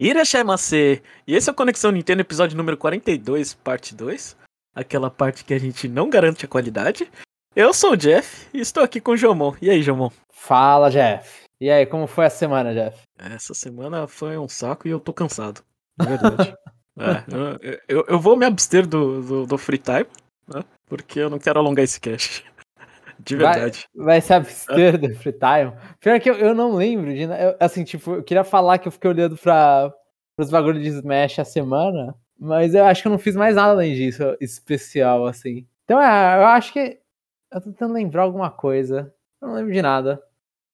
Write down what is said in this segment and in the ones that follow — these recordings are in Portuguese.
Irashaimase! E esse é o Conexão Nintendo, episódio número 42, parte 2. Aquela parte que a gente não garante a qualidade. Eu sou o Jeff e estou aqui com o Jomon. E aí, Jomon? Fala, Jeff. E aí, como foi a semana, Jeff? Essa semana foi um saco e eu tô cansado. Na verdade. é, eu, eu, eu, vou me abster do, do, do free time, né? Porque eu não quero alongar esse cast. De verdade. Vai, vai se abster do free time. Pior que eu, eu não lembro de. Eu, assim, tipo, eu queria falar que eu fiquei olhando pra, pros bagulhos de Smash a semana, mas eu acho que eu não fiz mais nada além disso, especial, assim. Então, é, eu acho que. Eu tô tentando lembrar alguma coisa. Eu não lembro de nada.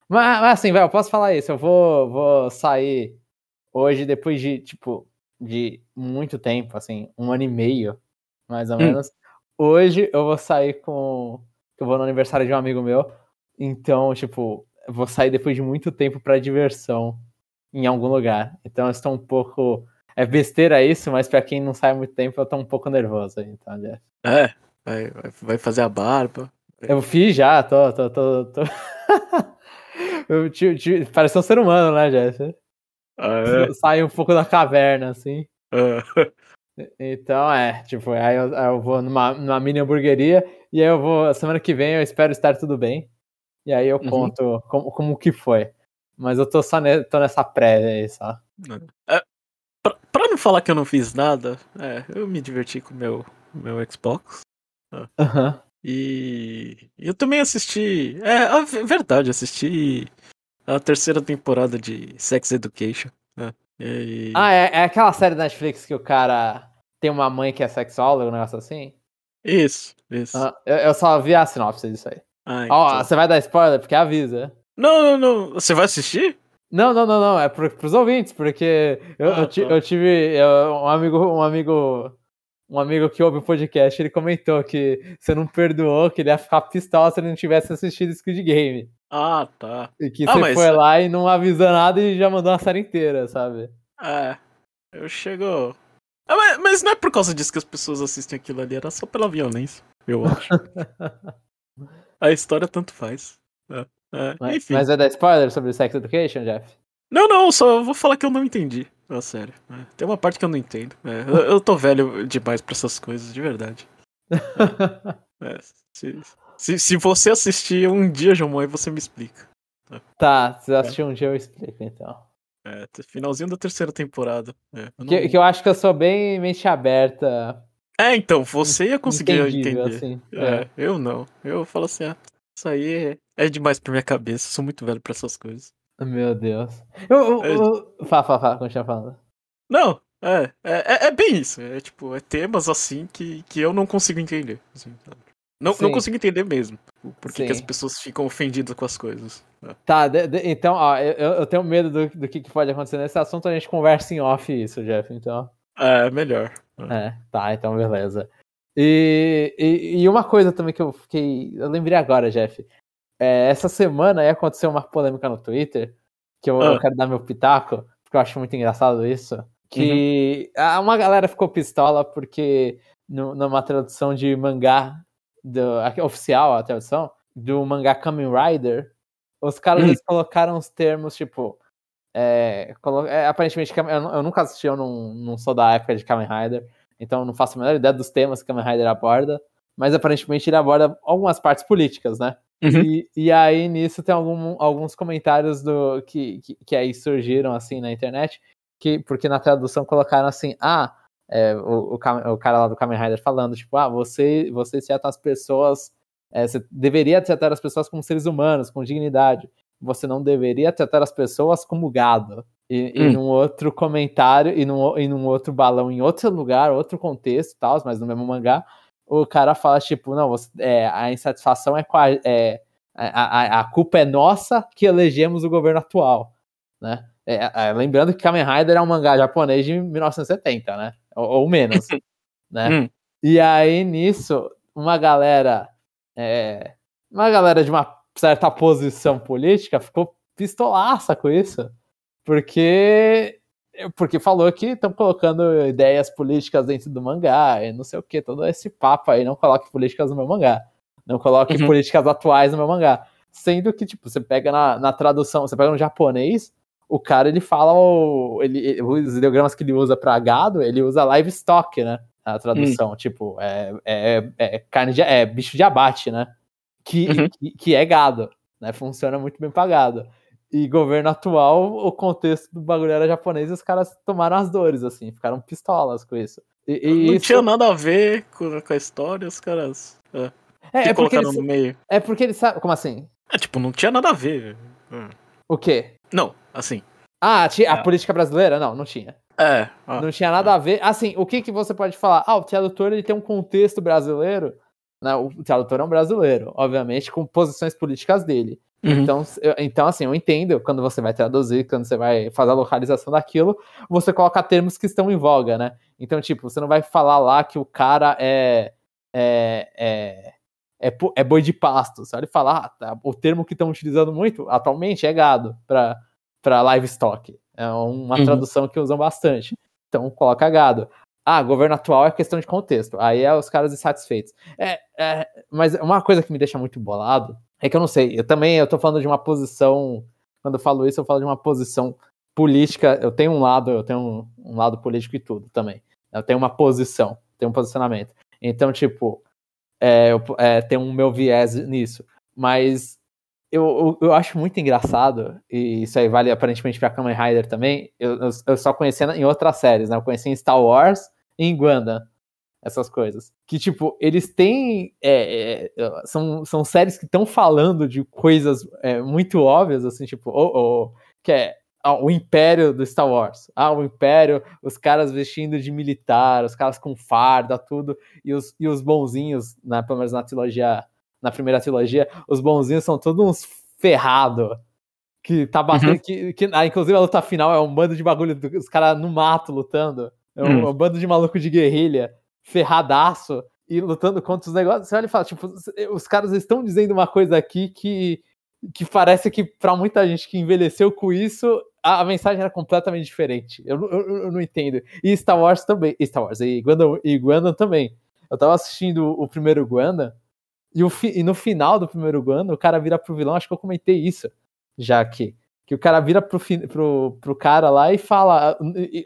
Mas, mas assim, velho, eu posso falar isso. Eu vou, vou sair hoje, depois de, tipo, de muito tempo, assim, um ano e meio, mais ou hum. menos. Hoje eu vou sair com eu vou no aniversário de um amigo meu. Então, tipo, vou sair depois de muito tempo para diversão em algum lugar. Então, eu estou um pouco. É besteira isso, mas para quem não sai há muito tempo, eu tô um pouco nervoso aí, então, Jeff. É, vai, vai fazer a barba. Eu fiz já, tô, tô, tô. tô... eu te, te, parece um ser humano, né, Jeff? Ah, é? Sai um pouco da caverna, assim. Ah. Então é, tipo, aí eu, eu, vou numa, numa mini hamburgueria e aí eu vou, semana que vem eu espero estar tudo bem. E aí eu uhum. conto como, como que foi. Mas eu tô só ne, tô nessa pré aí, só. É, pra, pra, não falar que eu não fiz nada, é, eu me diverti com o meu, meu Xbox. Uhum. E eu também assisti. É, é verdade, assisti a terceira temporada de Sex Education. Né? E... Ah, é, é, aquela série da Netflix que o cara tem uma mãe que é sexóloga, um negócio assim? Isso, isso. Ah, eu, eu, só vi a sinopse disso aí. Ah, então. Ó, você vai dar spoiler? Porque avisa. Não, não, não. Você vai assistir? Não, não, não, não. É pro, pros ouvintes, porque eu, ah, eu, tá. eu tive um amigo, um amigo. Um amigo que ouve o podcast, ele comentou que você não perdoou, que ele ia ficar pistola se ele não tivesse assistido Squid Game. Ah, tá. E que ah, você mas... foi lá e não avisou nada e já mandou a série inteira, sabe? É. Eu chego. Ah, mas, mas, não é por causa disso que as pessoas assistem aquilo ali, era só pela violência, eu acho. a história tanto faz. É, é, mas, enfim. mas é da spoiler sobre Sex Education, Jeff? Não, não, só vou falar que eu não entendi. É sério. É, tem uma parte que eu não entendo. É, eu, eu, tô velho demais pra essas coisas, de verdade. É, se, se, se, você assistir um dia, João Moy, você me explica. Tá, se assistir um dia eu explico então. É, finalzinho da terceira temporada. É, não... que, que, eu acho que eu sou bem mente aberta. É, então, você ia conseguir entender. Assim, é, é. Eu não. Eu falo assim, ah, isso aí é, é demais pra minha cabeça. Eu sou muito velho pra essas coisas. Meu Deus. Eu, eu, é. eu... Fala, fala, fala, continua falando. Não, é, é, é, bem isso. É tipo, é temas assim que, que eu não consigo entender. Assim, não, não consigo entender mesmo. Por que, que, as pessoas ficam ofendidas com as coisas. É. Tá, de, de, então, ó, eu, eu, tenho medo do, do que, que, pode acontecer nesse assunto, a gente conversa em off isso, Jeff, então. É, melhor. É, tá, então beleza. E, e, e, uma coisa também que eu fiquei. Eu lembrei agora, Jeff. É, essa semana aí aconteceu uma polêmica no Twitter, que eu, ah. eu, quero dar meu pitaco, porque eu acho muito engraçado isso. Que uhum. uma galera ficou pistola porque no, numa tradução de mangá do, oficial, a tradução, do mangá Kamen Rider, os caras hum. colocaram os termos, tipo. É, colo... é, aparentemente, eu, eu, nunca assisti, eu não, não sou da época de Kamen Rider, então não faço a menor ideia dos temas que Kamen Rider aborda, mas aparentemente ele aborda algumas partes políticas, né? Uhum. E, e, aí nisso tem algum, alguns comentários do que, que, que, aí surgiram assim na internet, que porque na tradução colocaram assim, ah, é, o, o, o, cara lá do Kamen Rider falando, tipo, ah, você, você trata as pessoas, é, você deveria tratar as pessoas como seres humanos, com dignidade. Você não deveria tratar as pessoas como gado. E, hum. num outro comentário, e num, e num outro balão, em outro lugar, outro contexto tal, mas no mesmo mangá, o cara fala, tipo, não, você, é, a insatisfação é, com a, é a, a, a culpa é nossa que elegemos o governo atual, né? É, é, lembrando que Kamen Rider é um mangá japonês de 1970, né? Ou, ou menos, né? Hum. E aí, nisso, uma galera, é, uma galera de uma certa posição política ficou pistolaça com isso, porque porque falou que estão colocando ideias políticas dentro do mangá e não sei o que, todo esse papo aí, não coloque políticas no meu mangá, não coloque uhum. políticas atuais no meu mangá. Sendo que, tipo, você pega na, na tradução, você pega no japonês, o cara ele fala o, ele, os ideogramas que ele usa para gado, ele usa livestock, né? A tradução, hum. tipo, é, é, é, carne de, é bicho de abate, né? Que, uhum. que, que, é gado, né? Funciona muito bem pagado. E governo atual, o contexto do bagulho era japonês e os caras tomaram as dores, assim, ficaram pistolas com isso. E, e não isso... tinha nada a ver com, com a história, os caras. É, é, é porque eles, no meio. É porque eles sabem. Como assim? É, tipo, não tinha nada a ver. Hum. O quê? Não, assim. Ah, tinha, a é. política brasileira? Não, não tinha. É. Não tinha nada a ver. Assim, o que, que você pode falar? Ah, o tradutor ele tem um contexto brasileiro. Né? O tradutor é um brasileiro, obviamente, com posições políticas dele. Uhum. Então, eu, então, assim, eu entendo quando você vai traduzir, quando você vai fazer a localização daquilo, você coloca termos que estão em voga, né? Então, tipo, você não vai falar lá que o cara é. é, é é, é boi de pasto. Você olha e fala, ah, tá, o termo que estão utilizando muito atualmente é gado para livestock. É uma uhum. tradução que usam bastante. Então coloca gado. Ah, governo atual é questão de contexto. Aí é os caras insatisfeitos. É, é, mas uma coisa que me deixa muito bolado é que eu não sei. Eu também eu tô falando de uma posição. Quando eu falo isso, eu falo de uma posição política. Eu tenho um lado, eu tenho um, um lado político e tudo também. Eu tenho uma posição, tenho um posicionamento. Então, tipo, é, eu, é, tem um meu viés nisso. Mas eu, eu, eu, acho muito engraçado, e isso aí vale aparentemente pra Kamen Rider também. Eu, eu, eu, só conhecia em outras séries, né? Eu conheci em Star Wars e em Gundam, essas coisas. Que, tipo, eles têm. É, é, são, são séries que estão falando de coisas é, muito óbvias, assim, tipo, oh, oh, que é ah, o Império do Star Wars. Ah, o Império, os caras vestindo de militar, os caras com farda, tudo, e os, e os bonzinhos, né, pelo menos na trilogia, na primeira trilogia, os bonzinhos são todos uns ferrado que tá batendo, uhum. que, que ah, inclusive a luta final é um bando de bagulho, os caras no mato lutando, é um, uhum. um, bando de maluco de guerrilha, ferradaço, e lutando contra os negócios, você olha e fala, tipo, os caras estão dizendo uma coisa aqui que que parece que para muita gente que envelheceu com isso, a, a mensagem era completamente diferente. Eu, eu, eu, não entendo. E Star Wars também. Star Wars e Gundam, e Gundam também. Eu tava assistindo o primeiro Gundam e, o fi, e no final do primeiro Gundam o cara vira pro vilão, acho que eu comentei isso já aqui. Que o cara vira pro, pro, pro cara lá e fala.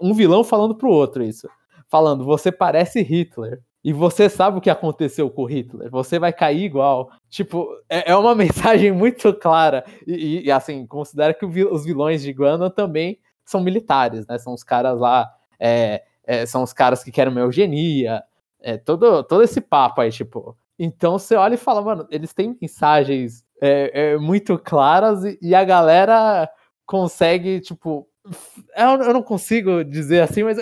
Um vilão falando pro outro isso. Falando, você parece Hitler e você sabe o que aconteceu com Hitler, você vai cair igual. Tipo, é, é uma mensagem muito clara. E, e assim, considera que os vilões de Guana também são militares, né? São os caras lá, é, é, são os caras que querem uma eugenia, é, todo, todo esse papo aí, tipo. Então você olha e fala, mano, eles têm mensagens é, é, muito claras e, e, a galera consegue, tipo. Eu, eu não consigo dizer assim, mas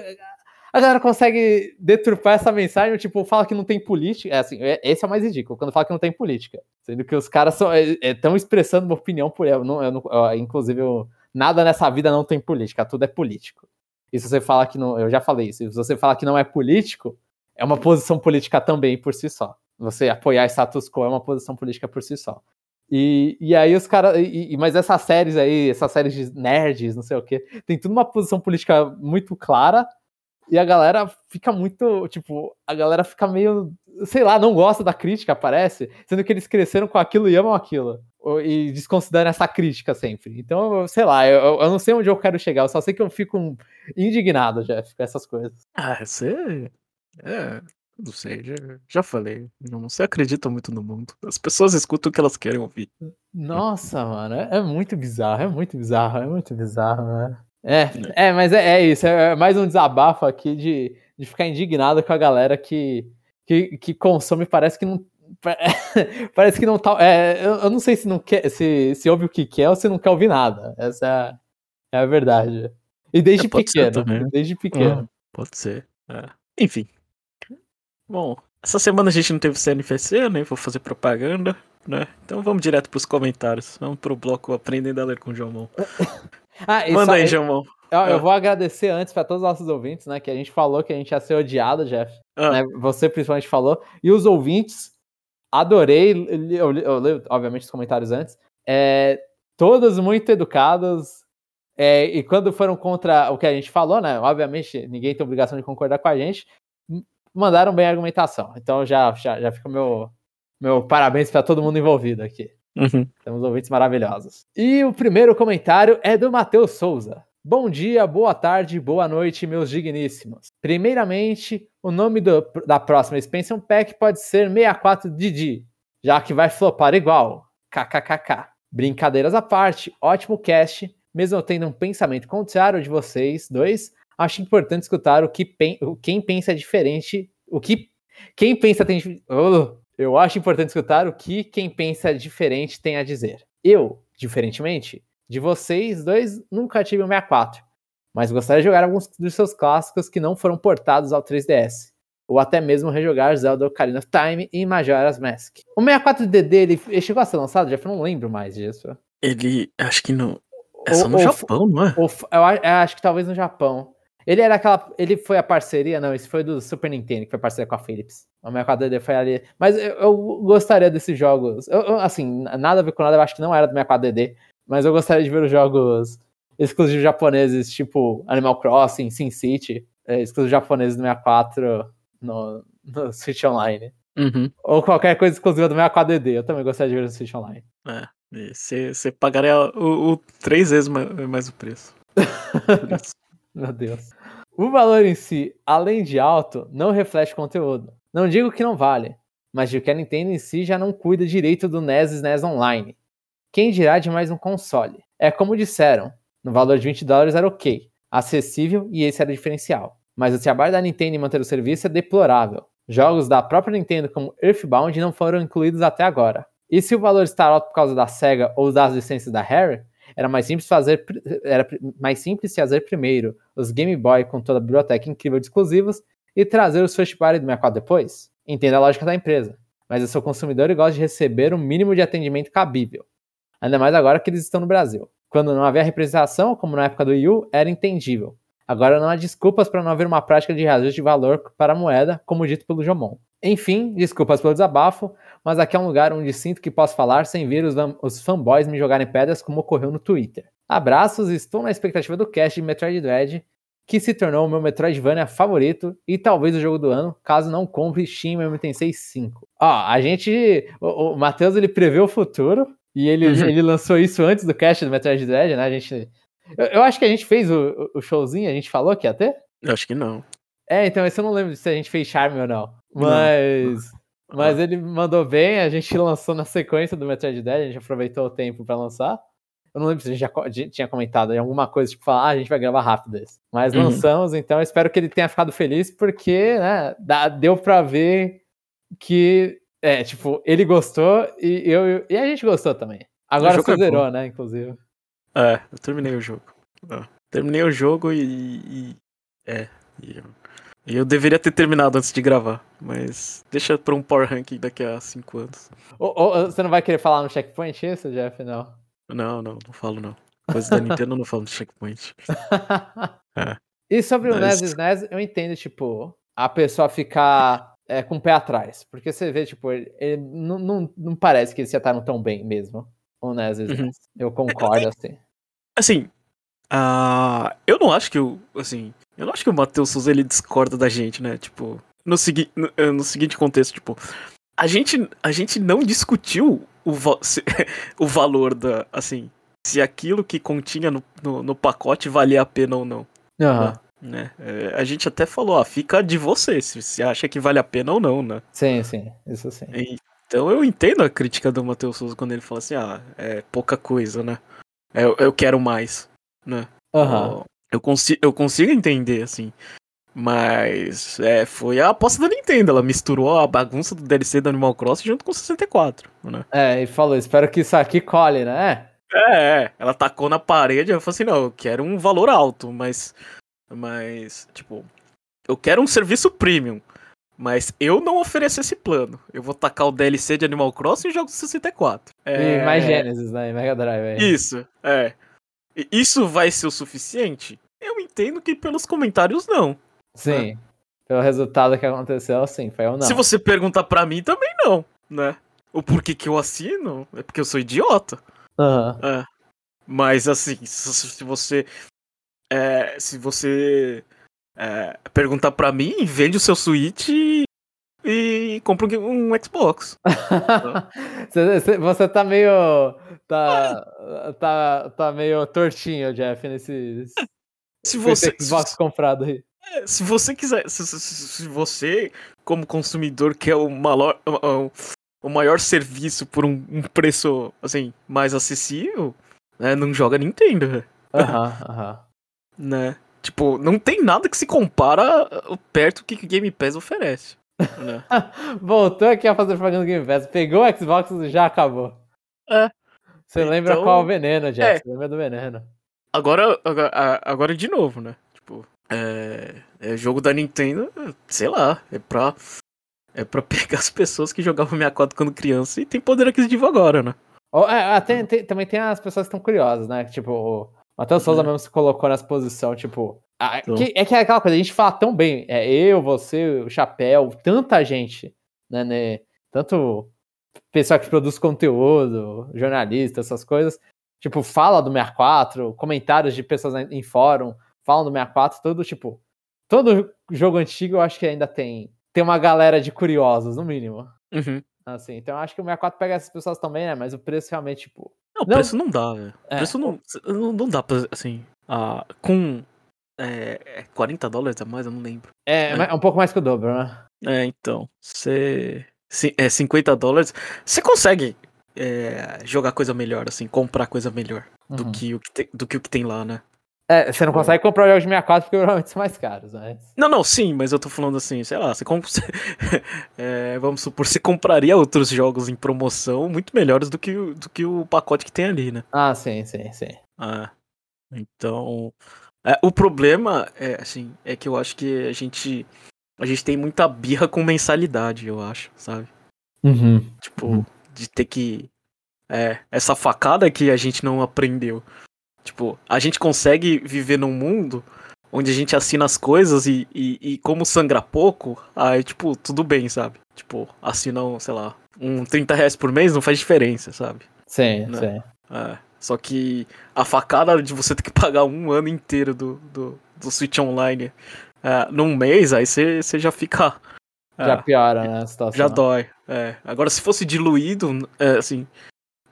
a galera consegue deturpar essa mensagem, tipo, fala que não tem política. É assim, é, esse é o mais ridículo, quando fala que não tem política. Sendo que os caras estão é, é, expressando uma opinião por eu não, eu, inclusive, eu, nada nessa vida não tem política, tudo é político. E se você fala que não. Eu já falei isso, se você fala que não é político, é uma posição política também por si só. Você apoiar status quo é uma posição política por si só. E, e aí os caras. Mas essas séries aí, essas séries de nerds, não sei o quê, tem tudo uma posição política muito clara e a galera fica muito, tipo, a galera fica meio, sei lá, não gosta da crítica, parece, sendo que eles cresceram com aquilo e amam aquilo. E desconsideram essa crítica sempre. Então, sei lá, eu, eu não sei onde eu quero chegar, eu só sei que eu fico indignado, Jeff, com essas coisas. Ah, você. É, não sei, já, já falei. Não se acredita muito no mundo. As pessoas escutam o que elas querem ouvir. Nossa, mano, é, é muito bizarro, é muito bizarro, é muito bizarro, né? É, é mas é, é, isso. É mais um desabafo aqui de, de ficar indignado com a galera que, que, que consome. Parece que não. Parece que não tá. É, eu, eu, não sei se não quer, se, se ouve o que quer ou se não quer ouvir nada. Essa é, é a verdade. E desde é, pequeno. Desde pequeno. Uhum, pode ser. É. Enfim. Bom, essa semana a gente não teve CNFC, né? Vou fazer propaganda, né? Então vamos direto pros comentários. Vamos pro bloco Aprendendo a Ler com o João Ah, Manda aí, Jamon. Eu, eu, ah. vou agradecer antes para todos os nossos ouvintes, né? Que a gente falou que a gente ia ser odiado, Jeff. Ah. Né, você principalmente falou. E os ouvintes, adorei. Eu, eu leio, obviamente, os comentários antes. É, todos muito educados. É, e quando foram contra o que a gente falou, né? Obviamente, ninguém tem obrigação de concordar com a gente. Mandaram bem a argumentação. Então já, já, já fica meu, meu parabéns para todo mundo envolvido aqui. Uhum. Temos ouvintes maravilhosos. E o primeiro comentário é do Matheus Souza. Bom dia, boa tarde, boa noite, meus digníssimos. Primeiramente, o nome do, da próxima expansion pack pode ser 64DD, já que vai flopar igual. KKKK. Brincadeiras à parte, ótimo cast. Mesmo tendo um pensamento contrário de vocês dois, acho importante escutar o que pen quem pensa diferente. O que. Quem pensa tem. Oh, eu acho importante escutar o que quem pensa diferente tem a dizer. Eu, diferentemente, de vocês dois, nunca tive um 64, mas gostaria de jogar alguns dos seus clássicos que não foram portados ao 3DS, ou até mesmo rejogar Zelda Ocarina of Time e Majora's Mask. O 64DD, ele, ele chegou a ser lançado? Já não lembro mais disso. Ele, acho que não. É só no ou, Japão, não é? Ou, eu acho que talvez no Japão. Ele era aquela. Ele foi a parceria, não, esse foi do Super Nintendo, que foi parceria com a Philips. O 64DD foi ali. Mas eu, eu gostaria desses jogos. Eu, assim, nada a ver com nada, eu acho que não era do 64DD. Mas eu gostaria de ver os jogos exclusivos japoneses, tipo Animal Crossing, SimCity, é, exclusivos japoneses do 64 no, no Switch Online. Uhum. Ou qualquer coisa exclusiva do 64DD, eu também gostaria de ver no Switch Online. É, você pagaria o, o, três vezes mais, mais o preço. Meu Deus. O valor em si, além de alto, não reflete conteúdo. Não digo que não vale, mas de que a Nintendo em si já não cuida direito do NES e NES Online. Quem dirá de mais um console? É como disseram, no valor de 20 dólares era ok, acessível e esse era o diferencial. Mas o trabalho da Nintendo em manter o serviço é deplorável. Jogos da própria Nintendo como Earthbound não foram incluídos até agora. E se o valor está alto por causa da SEGA ou das licenças da Harry, era mais simples fazer era mais simples fazer primeiro os Game Boy com toda a biblioteca incrível de exclusivos e trazer os first party do 64 depois. Entenda a lógica da empresa, mas eu sou consumidor e gosto de receber um mínimo de atendimento cabível. Ainda mais agora que eles estão no Brasil. Quando não havia representação, como na época do Wii U, era entendível. Agora não há desculpas para não haver uma prática de reajuste de valor para a moeda, como dito pelo Jomon. Enfim, desculpas pelo desabafo, mas aqui é um lugar onde sinto que posso falar sem ver os, os fanboys me jogarem pedras como ocorreu no Twitter. Abraços, estou na expectativa do cast de Metroid Dread, que se tornou o meu Metroidvania favorito e talvez o jogo do ano, caso não compre Shin Megami Tensei 5. Ó, a gente, o, o Matheus ele prevê o futuro e ele, uhum. ele lançou isso antes do cast do Metroid Dread, né? A gente. Eu, eu, acho que a gente fez o, o showzinho, a gente falou que ia ter? Eu acho que não. É, então esse eu não lembro se a gente fez Charme ou não. Mas. Mas ele mandou bem, a gente lançou na sequência do Metroid Dread, a gente aproveitou o tempo para lançar. Eu não lembro se a gente já tinha comentado em alguma coisa, tipo, falar, ah, a gente vai gravar rápido esse. Mas uhum. lançamos, então eu espero que ele tenha ficado feliz, porque, né, deu pra ver que é, tipo, ele gostou e eu e a gente gostou também. Agora você é zerou, né, inclusive. É, eu terminei o jogo. terminei o jogo e. e é. E eu, deveria ter terminado antes de gravar, mas deixa pra um Power Ranking daqui a 5 anos. você não vai querer falar no checkpoint isso, Jeff? Não. Não, não, não falo não. Coisa da Nintendo eu não falo no checkpoint. é. E sobre o NES e NES, eu entendo, tipo, a pessoa ficar é, com o pé atrás. Porque você vê, tipo, ele, ele não, não, não, parece que eles já estavam tão bem mesmo. Ou né, às vezes uhum. eu concordo, assim. Assim, uh, eu não acho que o. Assim, eu não acho que o Matheus Souza ele discorda da gente, né? Tipo, no, segui no, eh, no seguinte contexto, tipo, a gente, a gente não discutiu o, va se, o valor da. Assim, se aquilo que continha no, no, no pacote valia a pena ou não. Uhum. Né? É, a gente até falou, ó, fica de você, se você acha que vale a pena ou não, né? Sim, sim, isso sim. Então eu entendo a crítica do Matheus Souza quando ele fala assim, ah, é pouca coisa, né? Eu, eu quero mais, né? Uhum. Eu, consigo, eu consigo entender, assim. Mas é, foi a aposta da Nintendo. Ela misturou a bagunça do DLC do Animal Crossing junto com o 64, né? É, e falou, espero que isso aqui colhe, né? É, é. ela tacou na parede e falou assim, não, eu quero um valor alto, mas mas, tipo, eu quero um serviço premium. Mas eu não ofereço esse plano. Eu vou tacar o DLC de Animal Crossing e jogo 64. É... E mais Genesis, né? Mega Drive. É. Isso, é. Isso vai ser o suficiente? Eu entendo que pelos comentários não. Sim. Né? Pelo resultado que aconteceu, sim, foi ou não. Se você perguntar para mim, também não, né? O porquê que eu assino é porque eu sou idiota. Uhum. É. Mas assim, se você é, se você é, perguntar para mim, vende o seu Switch e, e, e compra um, um Xbox. você, você tá meio. Tá, tá, tá meio tortinho, Jeff, nesse. Se você. Xbox comprado aí. É, se você quiser. Se, se, se, você, como consumidor, quer o maior, o, o maior serviço por um, um preço assim, mais acessível, né, não joga Nintendo. Aham, aham. Né? Tipo, não tem nada que se compara perto do que o Game Pass oferece. Né? Voltou aqui a fazer propaganda do Game Pass. Pegou o Xbox e já acabou. É. Você então, lembra qual o veneno, Jeff? É. Você lembra do veneno. Agora, agora, agora de novo, né? Tipo, é, é jogo da Nintendo, sei lá, é pra, é pra pegar as pessoas que jogavam 64 quando criança e tem poder aquisitivo agora, né? Oh, é, tem, tem, também tem as pessoas que estão curiosas, né? Tipo, Matheus Souza uhum. mesmo se colocou nessa posição, tipo. A, que, é que é aquela coisa, a gente fala tão bem, é eu, você, o Chapéu, tanta gente, né, né? Tanto pessoal que produz conteúdo, jornalista, essas coisas, tipo, fala do 64, comentários de pessoas em fórum, falam do 64, tudo, tipo, todo jogo antigo eu acho que ainda tem, tem uma galera de curiosos, no mínimo. Uhum. Assim, então eu acho que o 64 pega essas pessoas também, né? Mas o preço realmente, tipo, não, o preço não dá, velho. O é. preço não, não, não dá pra, assim, uh, com é, 40 é dólares a mais, eu não lembro. É, é, um pouco mais que o dobro, né? É, então, você... É 50 dólares, você consegue é, jogar coisa melhor, assim, comprar coisa melhor uhum. do, que o que tem, do que o que tem lá, né? É, você não tipo, consegue comprar jogos de 64 porque provavelmente são mais caros, né? Não, não, sim, mas eu tô falando assim, sei lá, você compra. é, vamos supor, você compraria outros jogos em promoção muito melhores do que, do que o pacote que tem ali, né? Ah, sim, sim, sim. Ah, então. É, o problema é, assim, é que eu acho que a gente. A gente tem muita birra com mensalidade, eu acho, sabe? Uhum. Tipo, uhum. de ter que. É, essa facada que a gente não aprendeu. Tipo, a gente consegue viver num mundo onde a gente assina as coisas e, e, e como sangra pouco, aí, tipo, tudo bem, sabe? Tipo, assinam, sei lá, um 30 reais por mês não faz diferença, sabe? Sim, né? sim. É, só que a facada de você ter que pagar um ano inteiro do, do, do Switch Online é, num mês, aí você já fica. É, já piora, né? A situação. Já dói. É. Agora, se fosse diluído, é, assim,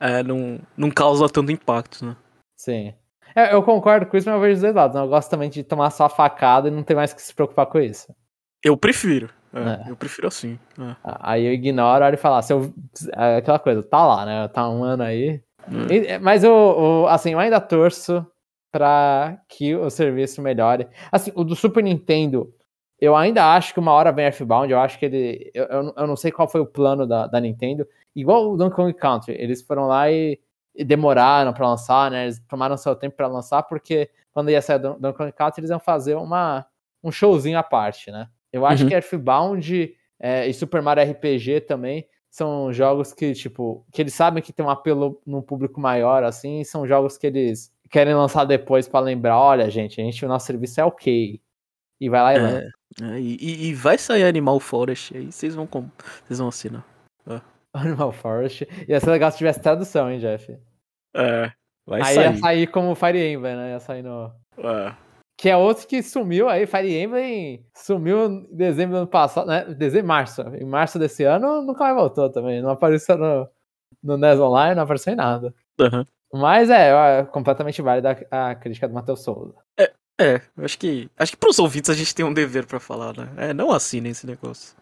é, não, não causa tanto impacto, né? Sim. É, eu concordo com isso, mas eu vejo os dois lados. Né? Eu gosto também de tomar só a facada e não ter mais que se preocupar com isso. Eu prefiro. É, é. Eu prefiro assim. É. Aí eu ignoro e falar, se eu, é aquela coisa, tá lá, né? Tá um ano aí. Hum. E, mas eu, assim, eu ainda torço pra que o serviço melhore. Assim, o do Super Nintendo, eu ainda acho que uma hora vem Earthbound, eu acho que ele. Eu, eu, eu não sei qual foi o plano da, da Nintendo. Igual o Donkey Kong Country, eles foram lá e demoraram para lançar, né? Eles tomaram seu tempo para lançar, porque quando ia sair do Donkey Kong eles iam fazer uma, um showzinho à parte, né? Eu acho uhum. que Earthbound é, e Super Mario RPG também são jogos que, tipo, que eles sabem que tem um apelo no público maior, assim, e são jogos que eles querem lançar depois para lembrar, olha, gente, a gente, o nosso serviço é ok. E vai lá e é, lança. É, e, e, vai sair Animal Forest aí, vocês vão, vocês vão assinar. É. Animal Forest. Ia ser legal se tivesse tradução, hein, Jeff? É, vai aí sair. ia sair como Fire Emblem, né? Ia sair no. É. Que é outro que sumiu aí, Fire Emblem sumiu em dezembro do ano passado, né? Dezembro, março. Em março desse ano nunca mais voltou também. Não apareceu no, no NES Online, não apareceu em nada. Uhum. Mas é, é completamente válida a crítica do Matheus Souza. É, é, acho que. Acho que pros ouvintes a gente tem um dever para falar, né? É, não assinem esse negócio.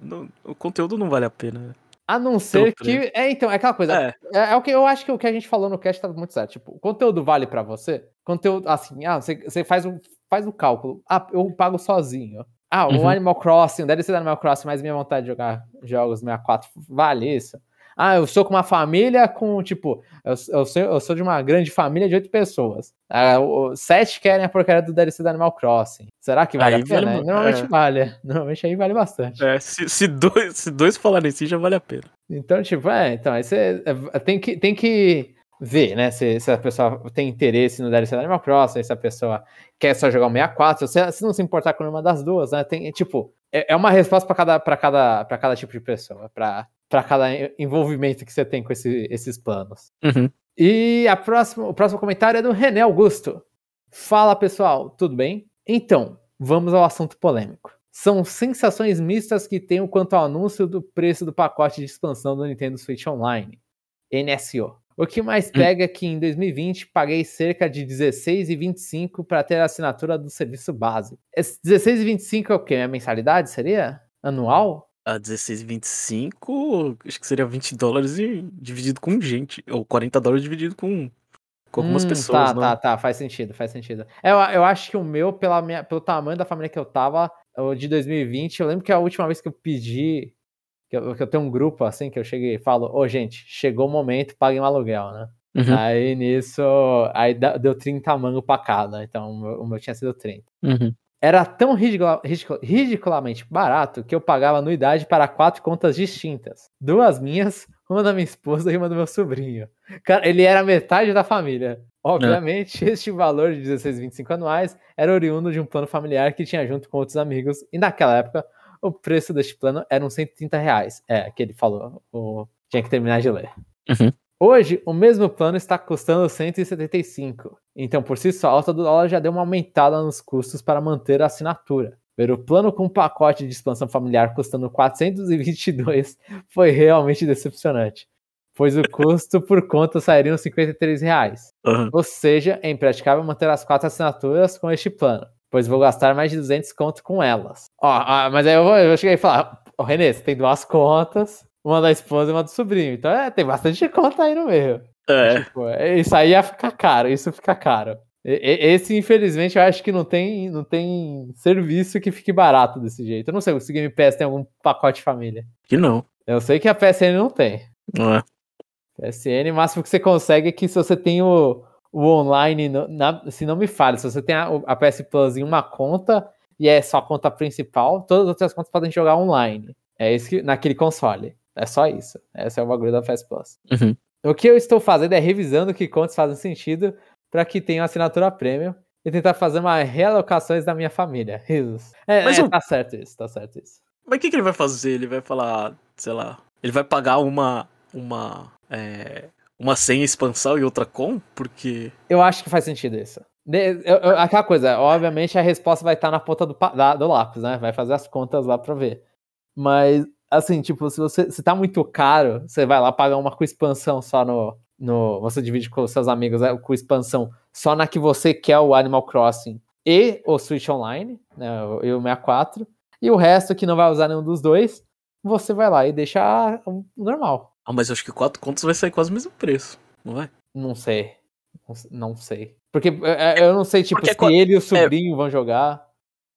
Não, o conteúdo não vale a pena. A não ser que. É, então, é aquela coisa. É. é. É, o que eu acho que o que a gente falou no cast tá muito certo. Tipo, o conteúdo vale para você? Conteúdo, assim, ah, você, você faz, o, faz o cálculo. Ah, eu pago sozinho. Ah, o uhum. Animal Crossing, deve ser Animal Crossing, mas minha vontade de jogar jogos 64 vale isso. Ah, eu sou com uma família com, tipo, eu, eu, sou, eu sou de uma grande família de oito pessoas. Ah, sete querem a porcaria do DLC do Animal Crossing. Será que vale aí a pena? Vale, Normalmente é. vale. Normalmente aí vale bastante. É, se, se, dois, se dois falarem assim, já vale a pena. Então, tipo, é, então, aí você é, tem que, tem que ver, né, se, se a pessoa tem interesse no DLC do Animal Crossing, se a pessoa quer só jogar o 64, se, se não se importar com nenhuma das duas, né, tem, tipo, é, é uma resposta para cada, cada, cada tipo de pessoa, para para cada envolvimento que você tem com esse, esses planos. Uhum. E a próxima, o próximo comentário é do René Augusto. Fala pessoal, tudo bem? Então, vamos ao assunto polêmico. são sensações mistas que tenho quanto ao anúncio do preço do pacote de expansão do Nintendo Switch Online, NSO. O que mais Hum. pega é que em 2020 paguei cerca de 16,25 para ter a assinatura do serviço base. Esse 16,25 é o quê? Minha mensalidade seria? Anual? A 16,25, acho que seria 20 dólares e dividido com gente. Ou 40 dólares dividido com, com algumas Hum, pessoas, Tá, né? tá, tá. Faz sentido, faz sentido. É, Eu, eu acho que o meu, pela minha, pelo tamanho da família que eu tava, o de 2020, eu lembro que a última vez que eu pedi, que eu, que eu tenho um grupo assim, que eu cheguei e falo, ô gente, chegou o momento, paguem um aluguel, né? Uhum, Aí nisso, aí deu 30 mango pra cada, então o o meu tinha sido 30. uhum. Era tão ridicula- ridicula- ridiculamente barato que eu pagava anuidade para quatro contas distintas. Duas minhas, uma da minha esposa e uma do meu sobrinho. Cara, ele era metade da família. Obviamente, este valor de 16,25 anuais era oriundo de um plano familiar que tinha junto com outros amigos. E naquela época, o preço deste plano era uns 130 reais. É, que ele falou. O... Tinha que terminar de ler. Uhum. Hoje, o mesmo plano está custando 175. Então, por si só, a alta do dólar já deu uma aumentada nos custos para manter a assinatura. Ver o plano com pacote de expansão familiar custando 422 foi realmente decepcionante, pois o custo por conta sairia uns 53 reais. Aham. Ou seja, é impraticável manter as quatro assinaturas com este plano, pois vou gastar mais de 200 conto com elas. Ó, ah, mas aí eu, vou, eu cheguei e falar, ô Renê, você tem duas contas, uma da esposa e uma do sobrinho, então é, tem bastante conta aí no meio. É, Tipo, é, isso aí ia ficar caro, isso fica caro. E- Esse, infelizmente, eu acho que não tem, não tem serviço que fique barato desse jeito. Eu não sei se o Game Pass tem algum pacote família. que não. Eu sei que a PSN não tem. Não é. PSN, o máximo que você consegue é que se você tem o, o online, na- se não me falha, se você tem a, a PS Plus em uma conta e é só a conta principal, todas as outras contas podem jogar online. É isso que, naquele console. É só isso. Esse é o bagulho da PS Plus. Uhum. O que eu estou fazendo é revisando que contas fazem sentido para que tenha assinatura premium e tentar fazer uma realocações da minha família. Risos. É, Mas é, tá certo isso, tá certo isso. Mas o que, que ele vai fazer? Ele vai falar, sei lá, ele vai pagar uma. uma. É, uma sem expansão e outra com? Porque. Eu acho que faz sentido isso. Eu- eu- aquela coisa, obviamente a resposta vai estar na ponta do, da- do lápis, né? Vai fazer as contas lá pra ver. Mas, assim, tipo, se você se tá muito caro, você vai lá pagar uma com expansão só no. no você divide com os seus amigos né, com expansão só na que você quer o Animal Crossing e o Switch Online, né? E o 64. E o resto que não vai usar nenhum dos dois, você vai lá e deixa normal. Ah, mas eu acho que quatro contas vai sair quase o mesmo preço, não vai? Não sei. Não sei. Porque é, eu não sei, tipo, Porque é se qua- ele e o sobrinho vão jogar.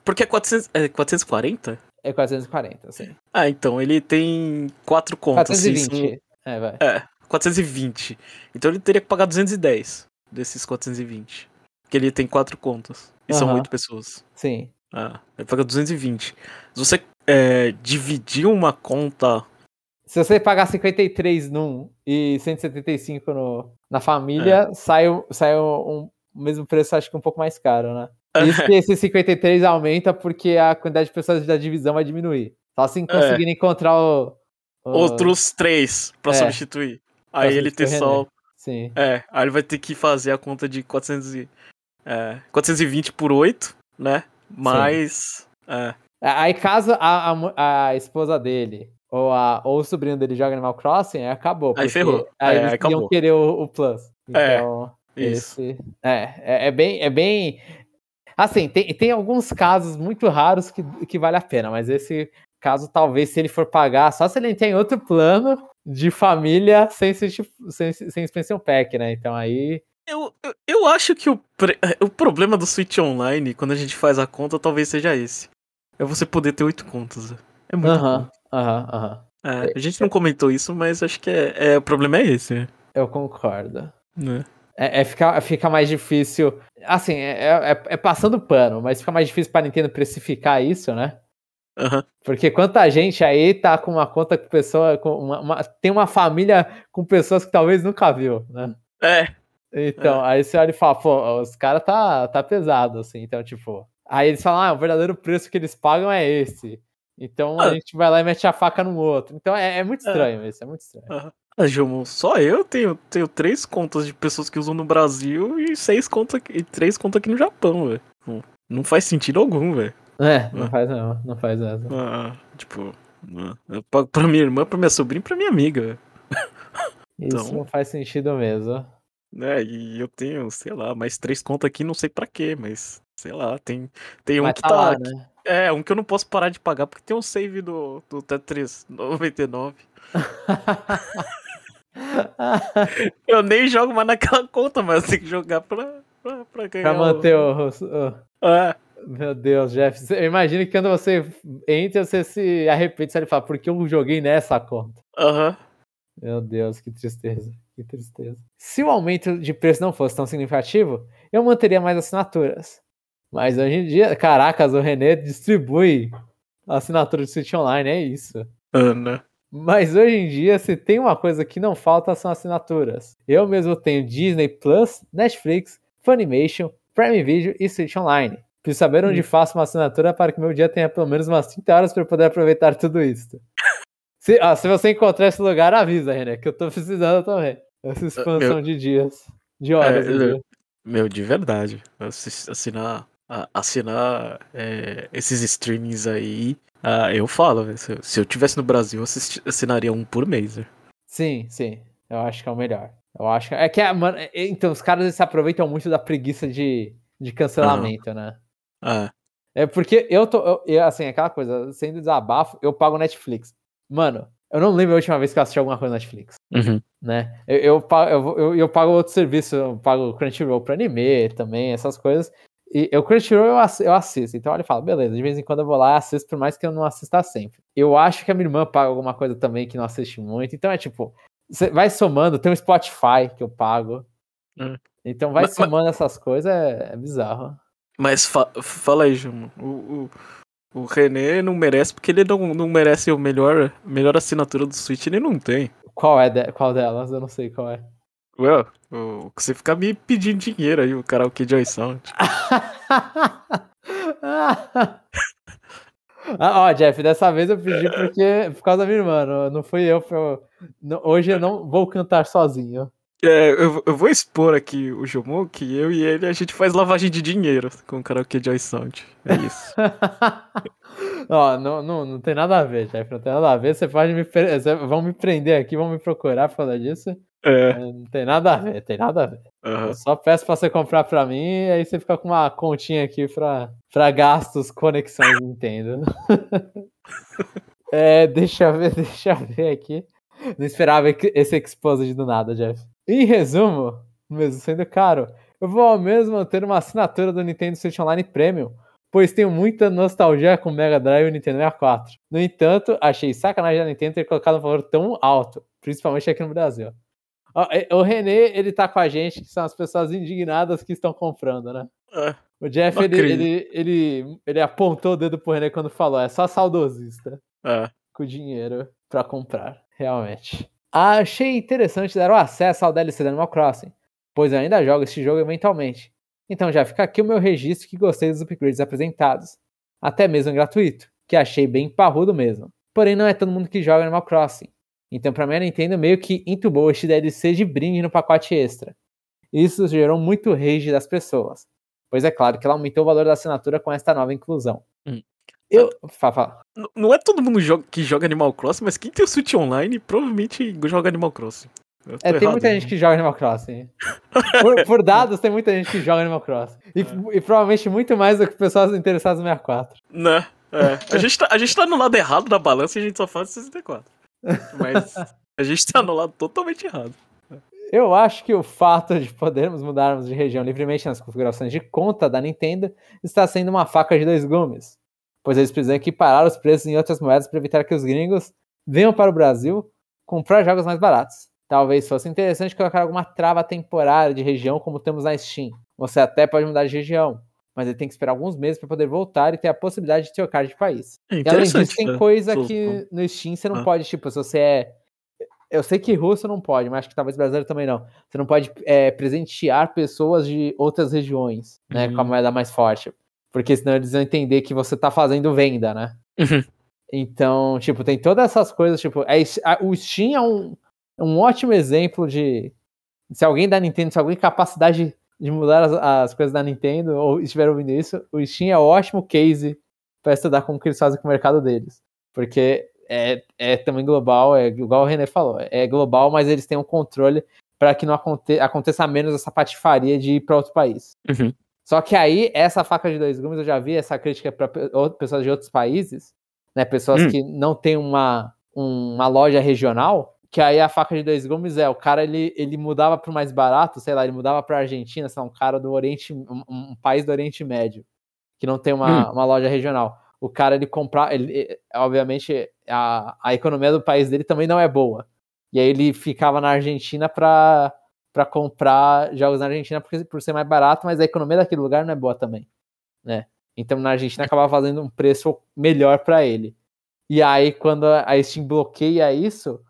Porque é, 400, é 440? É 440, assim. Ah, então ele tem quatro contas. se isso- 420. É, vai. É, 420. Então ele teria que pagar 210 desses 420. Porque ele tem quatro contas. E são Aham. oito pessoas. Sim. Ah, ele paga 220. Se você é, dividir uma conta. Se você pagar 53 num e 175 no, na família, sai, o- sai o, um, o mesmo preço, acho que um pouco mais caro, né? Isso que esse 53 aumenta porque a quantidade de pessoas da divisão vai diminuir. Só assim conseguindo encontrar o, o- Outros três pra É. substituir. Aí ele tem só. Sim. É, aí ele vai ter que fazer a conta de 400 e, é, 420 por 8, né? Mais. É, Aí caso a, a a esposa dele ou, a, ou o sobrinho dele joga Animal Crossing, aí acabou. Aí ferrou. Aí É, eles aí iam querer o, o Plus. É, Então, isso. esse. É, é, é bem. É bem. Assim, tem, tem alguns casos muito raros que, que vale a pena, mas esse caso, talvez, se ele for pagar, só se ele tem outro plano de família sem, sem, sem, expansão pack, né? Então aí. Eu, eu, eu acho que o, pre- o problema do Switch Online, quando a gente faz a conta, talvez seja esse. É você poder ter oito contas. É muito Aham, aham, aham. É, a gente não comentou isso, mas acho que é, é- o problema é esse, Eu concordo. né? É, é fica, fica mais difícil. Assim, é, é, é passando pano, mas fica mais difícil para Nintendo precificar isso, né? Aham. Porque quanta gente aí tá com uma conta com pessoa. Com uma, uma- tem uma família com pessoas que talvez nunca viu, né? É, Então, aí você olha e fala, pô, os caras tá, tá pesado, assim. Então, tipo. Aí eles falam, ah, o verdadeiro preço que eles pagam é esse. Então a Ah. gente vai lá e mete a faca no outro. Então é, é muito É. estranho isso, é muito estranho. Ah, Gilmo, só eu tenho, tenho três contas de pessoas que usam no Brasil e seis contas e três contas aqui no Japão, velho. Não, não faz sentido algum, velho. É, não faz não, não faz essa. Ah, tipo, eu pago pra minha irmã, pra minha sobrinha e pra minha amiga. Isso Então- não faz sentido mesmo. né? E eu tenho, sei lá, mais três contas aqui, não sei pra quê, mas sei lá, tem, tem um que tá tá. lá, né? É, um que eu não posso parar de pagar porque tem um save do, do Tetris 99. Eu nem jogo mais naquela conta, mas eu tenho que jogar pra, pra, pra ganhar. pra o- manter o, o- É, Meu Deus, Jeff. Imagino que quando você entra, você se arrepende, você fala, por que eu joguei nessa conta? aham. Meu Deus, que tristeza. Que tristeza. Se o aumento de preço não fosse tão significativo, eu manteria mais assinaturas. Mas hoje em dia, caracas, o René distribui assinatura do Switch Online, é isso. Ana. Mas hoje em dia, se tem uma coisa que não falta, são assinaturas. Eu mesmo tenho Disney Plus, Netflix, Funimation, Prime Video e Switch Online. Preciso saber onde faço uma assinatura para que meu dia tenha pelo menos umas 30 horas para poder aproveitar tudo isso. Se, ah, se você encontrar esse lugar, avisa, René, que eu tô precisando também. Essa expansão de dias. De horas. É, eu- dia. Meu, de verdade. assi- Assinar, a- assinar é, esses streamings aí. ah, eu falo, se, eu- se eu tivesse no Brasil, eu assisti- assinaria um por mês. Sim, sim. Eu acho que é o melhor. Eu acho que é que, a- mano, é- então, os caras se aproveitam muito da preguiça de, de cancelamento, né? Ah, É porque eu tô. eu- eu, assim, aquela coisa, sendo desabafo, eu pago Netflix. Mano, eu não lembro a última vez que eu assisti alguma coisa na Netflix, uhum. né? Eu, eu, pago, eu, eu, eu pago outro serviço, eu pago Crunchyroll pra anime também, essas coisas. E eu Crunchyroll eu, ass- eu assisto. Então ele fala, beleza, de vez em quando eu vou lá e assisto, por mais que eu não assista sempre. Eu acho que a minha irmã paga alguma coisa também que não assiste muito. Então é tipo, você vai somando, tem o Spotify que eu pago. Hum. Então vai Mas- mas- somando essas coisas, é, é bizarro. Mas fa- fala aí, João. O, o, o René não merece, porque ele não, não merece o melhor, melhor assinatura do Switch, ele não tem. Qual é de- qual delas? Eu não sei qual é. Ué, você fica me pedindo dinheiro aí, o karaokê Joy Sound. Ah, ó, Jeff, dessa vez eu pedi porque por causa da minha irmã, não, não fui eu. pra- não- hoje eu não vou cantar sozinho. É, eu, eu vou expor aqui o Jomon, que eu e ele, a gente faz lavagem de dinheiro com o karaokê Joy Sound. É isso. ó, não, não, não tem nada a ver, Jeff, não tem nada a ver. Você pode me. vão me prender aqui, vão me procurar por causa disso. É, Não tem nada a ver, tem nada a ver. Eu só peço pra você comprar pra mim e aí você fica com uma continha aqui pra, pra gastos, conexões Nintendo. é, deixa eu ver, deixa eu ver aqui. Não esperava esse exposed do nada, Jeff. Em resumo, mesmo sendo caro, eu vou ao mesmo ter uma assinatura do Nintendo Switch Online Premium, pois tenho muita nostalgia com o Mega Drive e o Nintendo 64. No entanto, achei sacanagem da Nintendo ter colocado um valor tão alto, principalmente aqui no Brasil. E- O Renê, ele tá com a gente, que são as pessoas indignadas que estão comprando, né? É, O Jeff, ele, ele, ele, ele apontou o dedo pro Renê quando falou, é só saudosista é. com dinheiro pra comprar, realmente. Achei interessante dar o acesso ao DLC do Animal Crossing, pois eu ainda jogo esse jogo eventualmente. Então já fica aqui o meu registro que gostei dos upgrades apresentados, até mesmo gratuito, que achei bem parrudo mesmo. Porém não é todo mundo que joga Animal Crossing. Então pra mim a Nintendo meio que entubou este DLC de brinde no pacote extra. Isso gerou muito rage das pessoas, pois é claro que ela aumentou o valor da assinatura com esta nova inclusão. Hum. Eu... Fala, fala. Não é todo mundo que joga Animal Crossing, mas quem tem o Switch Online provavelmente joga Animal Crossing. É, tem errado, muita né? gente que joga Animal Crossing. Por, por dados, tem muita gente que joga Animal Crossing. E, e provavelmente muito mais do que pessoas interessadas no 64. Né? É. A, gente tá, a gente tá no lado errado da balança e a gente só faz 64. Mas a gente tá no lado totalmente errado. Eu acho que o fato de podermos mudarmos de região livremente nas configurações de conta da Nintendo está sendo uma faca de dois gumes, pois eles precisam equiparar os preços em outras moedas para evitar que os gringos venham para o Brasil comprar jogos mais baratos. Talvez fosse interessante colocar alguma trava temporária de região como temos na Steam. Você até pode mudar de região, mas ele tem que esperar alguns meses para poder voltar e ter a possibilidade de trocar de país. É E além disso, tem né? coisa Solução. que no Steam você não Ah. pode, tipo, se você é. Eu sei que russo não pode, mas acho que talvez brasileiro também não. Você não pode é, presentear pessoas de outras regiões, né? Com a Uhum. moeda mais forte. Porque senão eles vão entender que você tá fazendo venda, né? Uhum. Então, tipo, tem todas essas coisas, tipo, é, a- o Steam é um, um ótimo exemplo de. Se alguém da Nintendo, se alguém tem capacidade de mudar as, as coisas da Nintendo ou estiver ouvindo isso, o Steam é um ótimo case para estudar como que eles fazem com o mercado deles. Porque é, é também global, é igual o René falou, é global, mas eles têm um controle para que não aconte, aconteça menos essa patifaria de ir para outro país. Uhum. Só que aí, essa faca de dois gumes, eu já vi essa crítica para pessoas de outros países, né? Pessoas hum. que não têm uma, uma loja regional, que aí a faca de dois gumes é, o cara ele, ele mudava para mais barato, sei lá, ele mudava para Argentina, sei lá, um cara do Oriente, um, um, país do Oriente Médio, que não tem uma, hum. uma loja regional. O cara ele comprar, ele, obviamente a, a economia do país dele também não é boa. E aí ele ficava na Argentina para para comprar jogos na Argentina porque, por ser mais barato, mas a economia daquele lugar não é boa também, né? Então na Argentina acabava fazendo um preço melhor para ele. E aí quando a Steam bloqueia isso,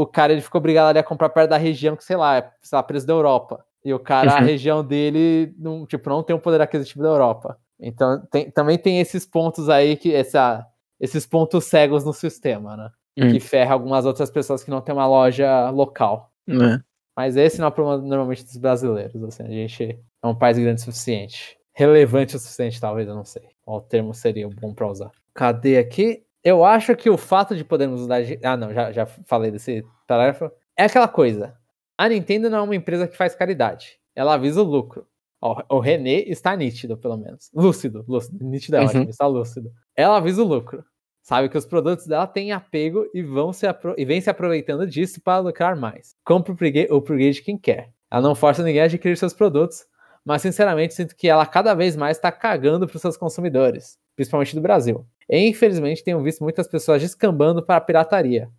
o cara ele ficou obrigado ali a comprar perto da região que sei lá, é sei lá, preço da Europa. E o cara, uhum. a região dele, não, tipo, não tem o poder aquisitivo da Europa. Então tem, também tem esses pontos aí que essa, esses pontos cegos no sistema, né? Uhum. Que ferra algumas outras pessoas que não tem uma loja local. Uhum. Mas esse não é o problema normalmente dos brasileiros. Assim, a gente é um país grande o suficiente. Relevante o suficiente, talvez, eu não sei. Qual termo seria bom para usar? Cadê aqui? Eu acho que o fato de podermos usar. Ah, não, já, já falei desse parágrafo. É aquela coisa. A Nintendo não é uma empresa que faz caridade. Ela avisa o lucro. Ó, o René está nítido, pelo menos. Lúcido, lúcido. Nítido é uhum. ótimo, está lúcido. Ela avisa o lucro sabe que os produtos dela têm apego e vão se e vem se aproveitando disso para lucrar mais. Compre o upgrade de quem quer. Ela não força ninguém a adquirir seus produtos, mas sinceramente sinto que ela cada vez mais está cagando para os seus consumidores, principalmente do Brasil. E infelizmente tenho visto muitas pessoas descambando para a pirataria,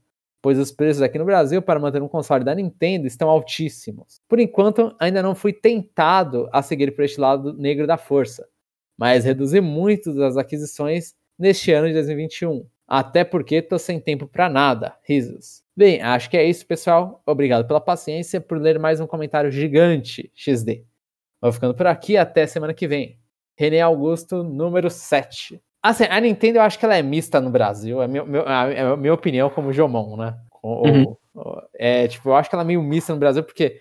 pois os preços aqui no Brasil para manter um console da Nintendo estão altíssimos. Por enquanto, ainda não fui tentado a seguir por este lado negro da força, mas reduzi muito das aquisições neste ano de 2021. Até porque tô sem tempo para nada. Risos. Bem, acho que é isso, pessoal. Obrigado pela paciência, por ler mais um comentário gigante XD. Vou ficando por aqui, até semana que vem. René Augusto, número 7. Assim, a Nintendo eu acho que ela é mista no Brasil, é, meu, meu, é a minha opinião como Jomon, né? Uhum. É, tipo, eu acho que ela é meio mista no Brasil porque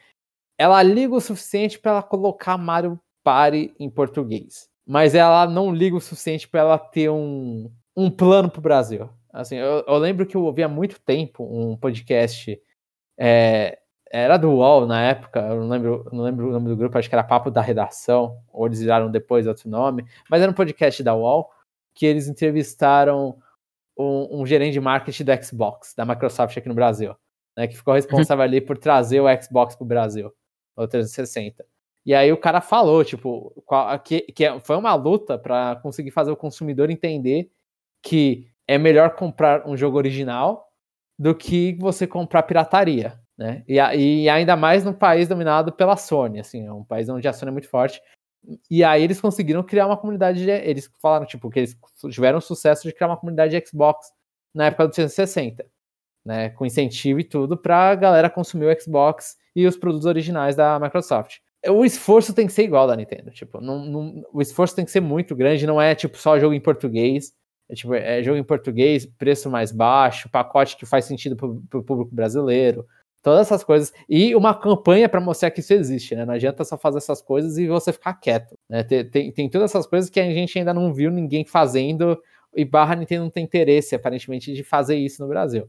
ela liga o suficiente para ela colocar Mario Party em português mas ela não liga o suficiente para ela ter um, um plano para o Brasil. Assim, eu, eu, lembro que eu ouvi há muito tempo um podcast, é, era do UOL na época, eu não lembro, não lembro o nome do grupo, acho que era Papo da Redação, ou eles viraram depois outro nome, mas era um podcast da UOL que eles entrevistaram um, um gerente de marketing do Xbox, da Microsoft aqui no Brasil, né, que ficou responsável ali por trazer o Xbox para o Brasil, o 360. E aí o cara falou, tipo, que, que é, foi uma luta para conseguir fazer o consumidor entender que é melhor comprar um jogo original do que você comprar pirataria, né? E, e ainda mais num país dominado pela Sony, assim, é um país onde a Sony é muito forte. E aí eles conseguiram criar uma comunidade, de, eles falaram, tipo, que eles tiveram o sucesso de criar uma comunidade de Xbox na época do 360, né? Com incentivo e tudo pra galera consumir o Xbox e os produtos originais da Microsoft o esforço tem que ser igual da Nintendo. Tipo, não, não, o esforço tem que ser muito grande, não é tipo só jogo em português. É, tipo, é jogo em português, preço mais baixo, pacote que faz sentido para o público brasileiro, todas essas coisas. E uma campanha para mostrar que isso existe, né? Não adianta só fazer essas coisas e você ficar quieto. Né? Tem, tem, tem todas essas coisas que a gente ainda não viu ninguém fazendo, e barra Nintendo não tem interesse, aparentemente, de fazer isso no Brasil.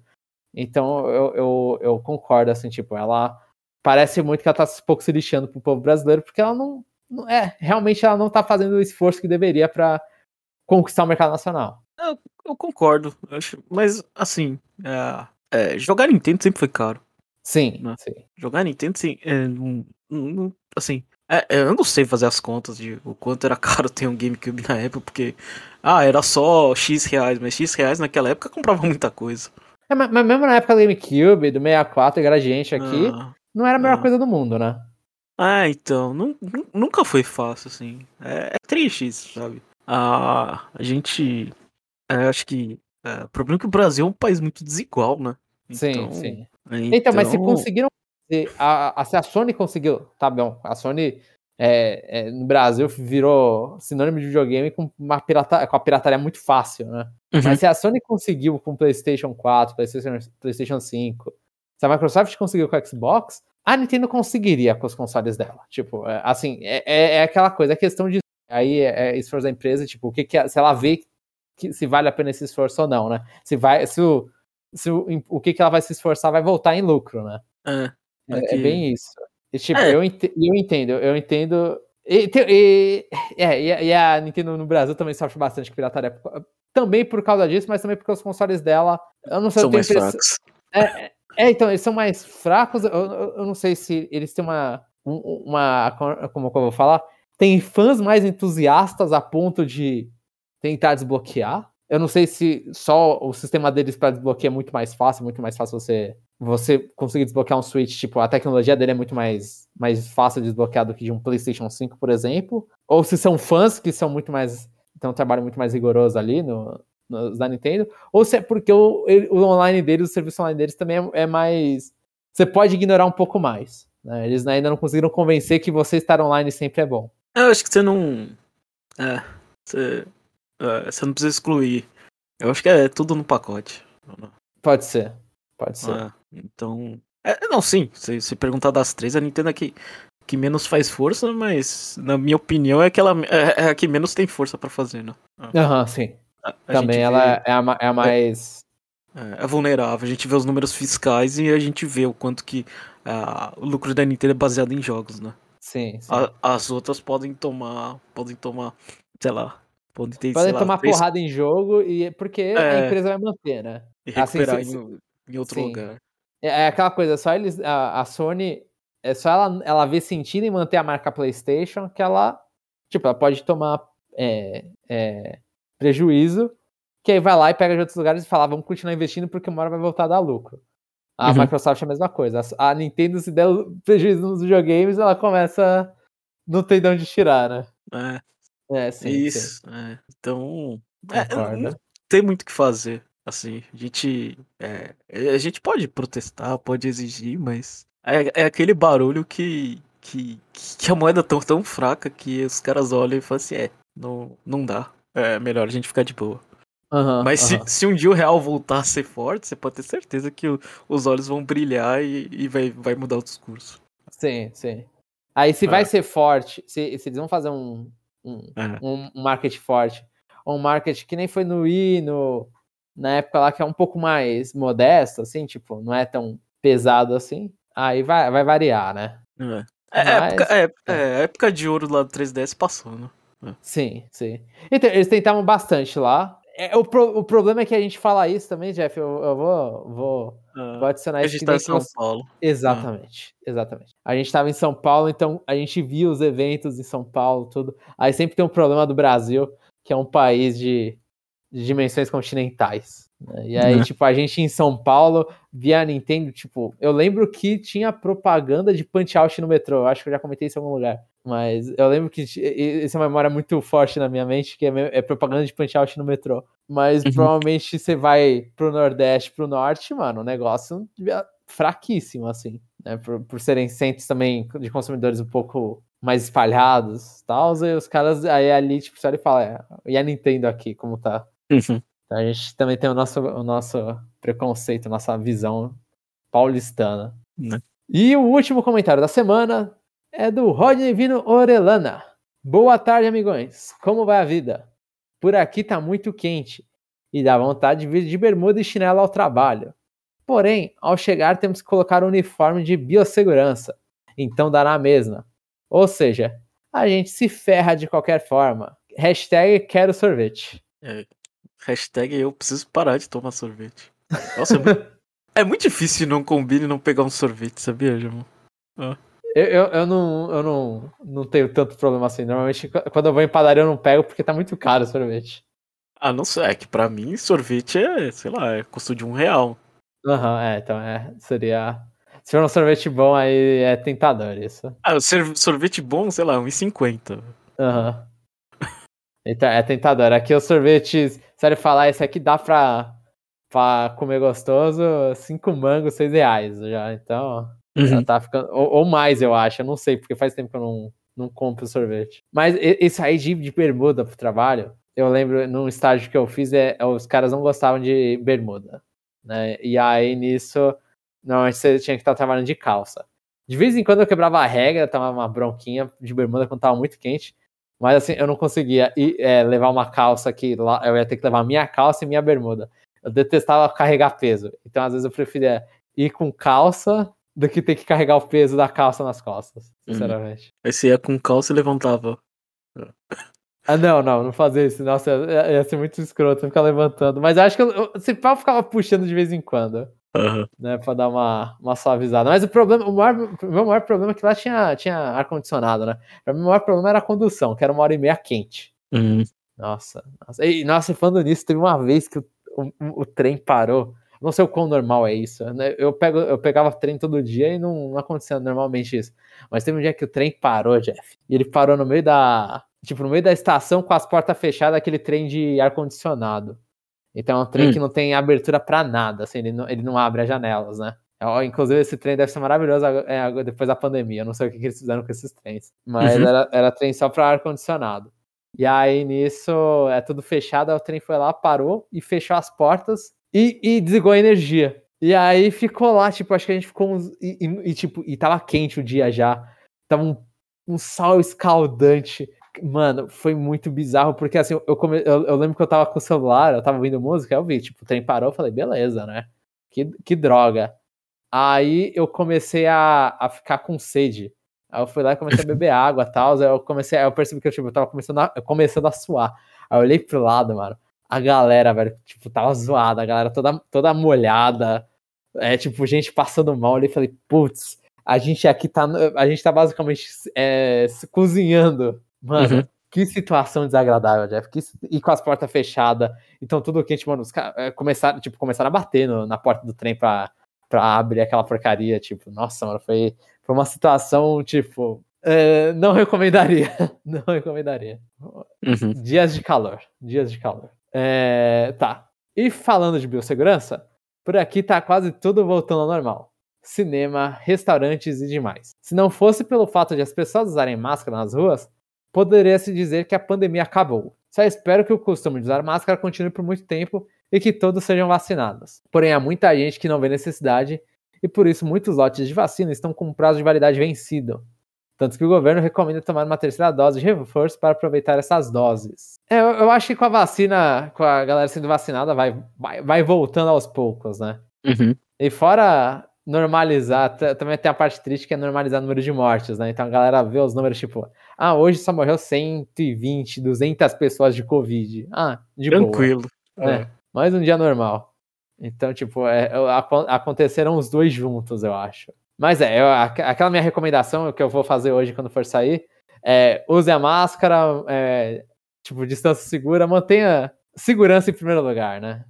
Então eu, eu, eu concordo, assim, tipo, ela parece muito que ela tá um pouco se lixando pro povo brasileiro, porque ela não, não é, realmente ela não tá fazendo o esforço que deveria para conquistar o mercado nacional. Eu, eu concordo, mas assim, é, é, jogar Nintendo sempre foi caro. Sim, né? sim. Jogar Nintendo, sim, é, assim, é, é, eu não sei fazer as contas de o quanto era caro ter um GameCube na época, porque, ah, era só X reais, mas X reais naquela época comprava muita coisa. É, mas, mas, mesmo na época do GameCube, do 64 Gradiente aqui, ah não era a melhor ah. coisa do mundo, né? Ah, então, nunca foi fácil, assim. É, é triste isso, sabe? Ah, a gente. Acho que. O problema é que o Brasil é um país muito desigual, né? Então, sim, sim. Então... então, mas se conseguiram. A, a, se a Sony conseguiu. Tá bom, a Sony é, é, no Brasil virou sinônimo de videogame com, uma pirata, com a pirataria muito fácil, né? Uhum. Mas se a Sony conseguiu com o PlayStation 4, PlayStation, PlayStation 5, se a Microsoft conseguiu com o Xbox, a Nintendo conseguiria com os consoles dela. Tipo, é, assim, é, é, é aquela coisa, é questão de. Aí é, é esforço da empresa, tipo, o que, que se ela vê que, se vale a pena esse esforço ou não, né? Se vai, se o, se o, o que, que ela vai se esforçar vai voltar em lucro, né? É, é, é bem isso. E, tipo, é. eu, ent eu entendo, eu entendo. E, e, é, e, a Nintendo no Brasil também sofre bastante com pirataria. Também por causa disso, mas também porque os consoles dela. Eu não sei São mais fracos. É, é, então, eles são mais fracos. Eu, eu, não sei se eles têm uma. uma como eu vou falar? Tem fãs mais entusiastas a ponto de tentar desbloquear. Eu não sei se só o sistema deles para desbloquear é muito mais fácil, muito mais fácil você você conseguir desbloquear um Switch, tipo, a tecnologia dele é muito mais, mais fácil de desbloquear do que de um PlayStation 5, por exemplo. Ou se são fãs que são muito mais. tem um trabalho muito mais rigoroso ali no, no da Nintendo. Ou se é porque o, o online deles, o serviço online deles também é, é mais. Você pode ignorar um pouco mais. Né? Eles ainda não conseguiram convencer que você estar online sempre é bom. Eu acho que você não. É. Você, é, você não precisa excluir. Eu acho que é tudo no pacote. Pode ser. Pode ser. É, então. É, não, sim. Se, se perguntar das três, a Nintendo é que, que menos faz força, mas na minha opinião é que ela é, é a que menos tem força para fazer, né? Aham, uhum, sim. A, a Também ela vê, é, a, é a mais. É, é, vulnerável. A gente vê os números fiscais e a gente vê o quanto que uh, o lucro da Nintendo é baseado em jogos, né? Sim. sim. A, as outras podem tomar. Podem tomar, sei lá. Podem, ter, podem tomar lá, porrada em jogo e porque a empresa vai manter, né? E recuperar assim, em, em outro Sim. lugar. É, é, aquela coisa, só eles. A, a, Sony. É só ela, ela ver sentido em manter a marca PlayStation que ela. Tipo, ela pode tomar é, é, prejuízo. Que aí vai lá e pega de outros lugares e fala, vamos continuar investindo porque uma hora vai voltar a dar lucro. A uhum. Microsoft é a mesma coisa. A, a, Nintendo, se der prejuízo nos videogames, ela começa. Não tem de onde tirar, né? É. É, sim. Isso. Sim. É. Então. É, não tem muito o que fazer. Assim, a gente. É, a gente pode protestar, pode exigir, mas. É, é aquele barulho que, que, que a moeda tão, tão fraca que os caras olham e falam assim: é, não, não dá. É melhor a gente ficar de boa. Uhum, Mas uhum. Se, se um dia o real voltar a ser forte, você pode ter certeza que o, os olhos vão brilhar e, e vai, vai mudar o discurso. Sim, sim. Aí se é. vai ser forte, se, se eles vão fazer um, um, é. um, market forte, ou um market que nem foi no I, no, na época lá que é um pouco mais modesto, assim, tipo, não é tão pesado assim, aí vai, vai variar, né? É. É, Mas, época, é, é, a época de ouro lá do 3DS passou, né? É. Sim, sim. Então, eles tentavam bastante lá. É, o, pro, o problema é que a gente fala isso também, Jeff. Eu, eu vou, vou, ah, vou adicionar isso. A gente tá em São Paulo. Exatamente, ah. exatamente. A gente estava em São Paulo, então a gente via os eventos em São Paulo, tudo. Aí sempre tem um problema do Brasil, que é um país de de dimensões continentais. Né? E aí, uhum. tipo, a gente em São Paulo via a Nintendo, tipo, eu lembro que tinha propaganda de Punch Out no metrô. Eu acho que eu já comentei isso em algum lugar. Mas eu lembro que essa é uma memória muito forte na minha mente, que é, é propaganda de Punch Out no metrô. Mas uhum. provavelmente você vai pro Nordeste, pro Norte, mano, o negócio fraquíssimo, assim. Né? Por, por serem centros também de consumidores um pouco mais espalhados tal, e os caras aí ali, tipo, só ele fala, é, e a Nintendo aqui, como tá? Uhum. Então a gente também tem o nosso, o nosso preconceito, nossa visão paulistana. Uhum. E o último comentário da semana é do Rodney Vino Orelana. Boa tarde, amigões. Como vai a vida? Por aqui tá muito quente e dá vontade de vir de bermuda e chinelo ao trabalho. Porém, ao chegar temos que colocar o uniforme de biossegurança, então dá na mesma. Ou seja, a gente se ferra de qualquer forma. Hashtag quero sorvete. É, Hashtag eu preciso parar de tomar sorvete. Nossa, é muito, é muito difícil não combine não pegar um sorvete, sabia, Jamon? Ah. Eu, eu, eu, não, eu não, não tenho tanto problema assim. Normalmente, quando eu vou em padaria, eu não pego porque tá muito caro o sorvete. Ah, não sei. É que pra mim, sorvete é, sei lá, é custo de um real. Aham, uhum, é, então é, seria. Se for um sorvete bom, aí é tentador isso. Ah, sorvete bom, sei lá, 1,50. Aham. Uhum. Então, é tentador. Aqui os sorvetes, sério falar, esse aqui dá pra, pra comer gostoso, cinco mangos, seis reais já. Então, uhum. já tá ficando. Ou, ou, mais, eu acho. Eu não sei, porque faz tempo que eu não, não compro sorvete. Mas esse aí de, de bermuda pro trabalho, eu lembro num estágio que eu fiz, é, é, os caras não gostavam de bermuda. Né? E aí nisso, normalmente você tinha que estar trabalhando de calça. De vez em quando eu quebrava a regra, tava uma bronquinha de bermuda quando tava muito quente. Mas assim, eu não conseguia ir, é, levar uma calça que lá, eu ia ter que levar minha calça e minha bermuda. Eu detestava carregar peso. Então, às vezes, eu preferia ir com calça do que ter que carregar o peso da calça nas costas, Uhum. sinceramente. Aí você ia com calça e levantava. Ah, não, não, não fazer isso. Nossa, ia, ia ser muito escroto ficar levantando. Mas eu acho que eu, eu, esse pau ficava puxando de vez em quando, Aham. né? Pra dar uma, uma suavizada. Mas o problema, o, maior, o meu maior problema é que lá tinha, tinha ar-condicionado, né? O maior problema era a condução, que era uma hora e meia quente. Uhum. Nossa, nossa. E, nossa, falando nisso, teve uma vez que o, o, o trem parou. Não sei o quão normal é isso. Né? Eu, pego, eu pegava trem todo dia e não, não acontecia normalmente isso. Mas teve um dia que o trem parou, Jeff. E ele parou no meio da. Tipo, no meio da estação com as portas fechadas, aquele trem de ar-condicionado. Então é um trem Hum. que não tem abertura pra nada, assim, ele não, ele não abre as janelas, né? Ó, Inclusive, esse trem deve ser maravilhoso é, depois da pandemia. Eu não sei o que, que eles fizeram com esses trens. Mas Uhum. era, era trem só pra ar-condicionado. E aí, nisso, é tudo fechado. Aí o trem foi lá, parou e fechou as portas e, e desligou a energia. E aí ficou lá, tipo, acho que a gente ficou uns. E, e- e, tipo, e tava quente o dia já. Tava um, um sol escaldante. Mano, foi muito bizarro, porque assim, eu, come... eu, eu lembro que eu tava com o celular, eu tava ouvindo música, eu vi, tipo, o trem parou, eu falei, beleza, né? Que, que droga. Aí eu comecei a, a ficar com sede. Aí eu fui lá e comecei a beber água e tal. Aí eu comecei, aí eu percebi que eu, tipo, eu tava começando a, começando a suar. Aí eu olhei pro lado, mano. A galera, velho, tipo, tava zoada, a galera toda, toda molhada. É, tipo, gente passando mal. Eu falei, putz, a gente aqui tá. A gente tá basicamente é, se cozinhando. Mano, Uhum. que situação desagradável, Jeff. Que, e com as portas fechadas. Então tudo quente, mano. Os caras é, começaram, tipo, começaram a bater no- na porta do trem pra, pra abrir aquela porcaria. Tipo, nossa, mano, foi, foi uma situação, tipo. é, não recomendaria. Não recomendaria. Uhum. Dias de calor. Dias de calor. É, tá. E falando de biossegurança, por aqui tá quase tudo voltando ao normal. Cinema, restaurantes e demais. Se não fosse pelo fato de as pessoas usarem máscara nas ruas, poderia-se dizer que a pandemia acabou. Só espero que o costume de usar máscara continue por muito tempo e que todos sejam vacinados. Porém, há muita gente que não vê necessidade e por isso muitos lotes de vacina estão com prazo de validade vencido. Tanto que o governo recomenda tomar uma terceira dose de reforço para aproveitar essas doses. É, eu, eu acho que com a vacina, com a galera sendo vacinada, vai, vai, vai voltando aos poucos, né? Uhum. E fora normalizar, também tem a parte triste que é normalizar o número de mortes, né? Então a galera vê os números tipo, ah, hoje só morreu 120, 200 pessoas de Covid. Ah, de boa Tranquilo. né? Mais um dia normal. Então, tipo, é, aconteceram os dois juntos, eu acho. Mas é, eu- aqu- aquela minha recomendação que eu vou fazer hoje quando for sair é use a máscara, é, tipo, distância segura, mantenha segurança em primeiro lugar, né?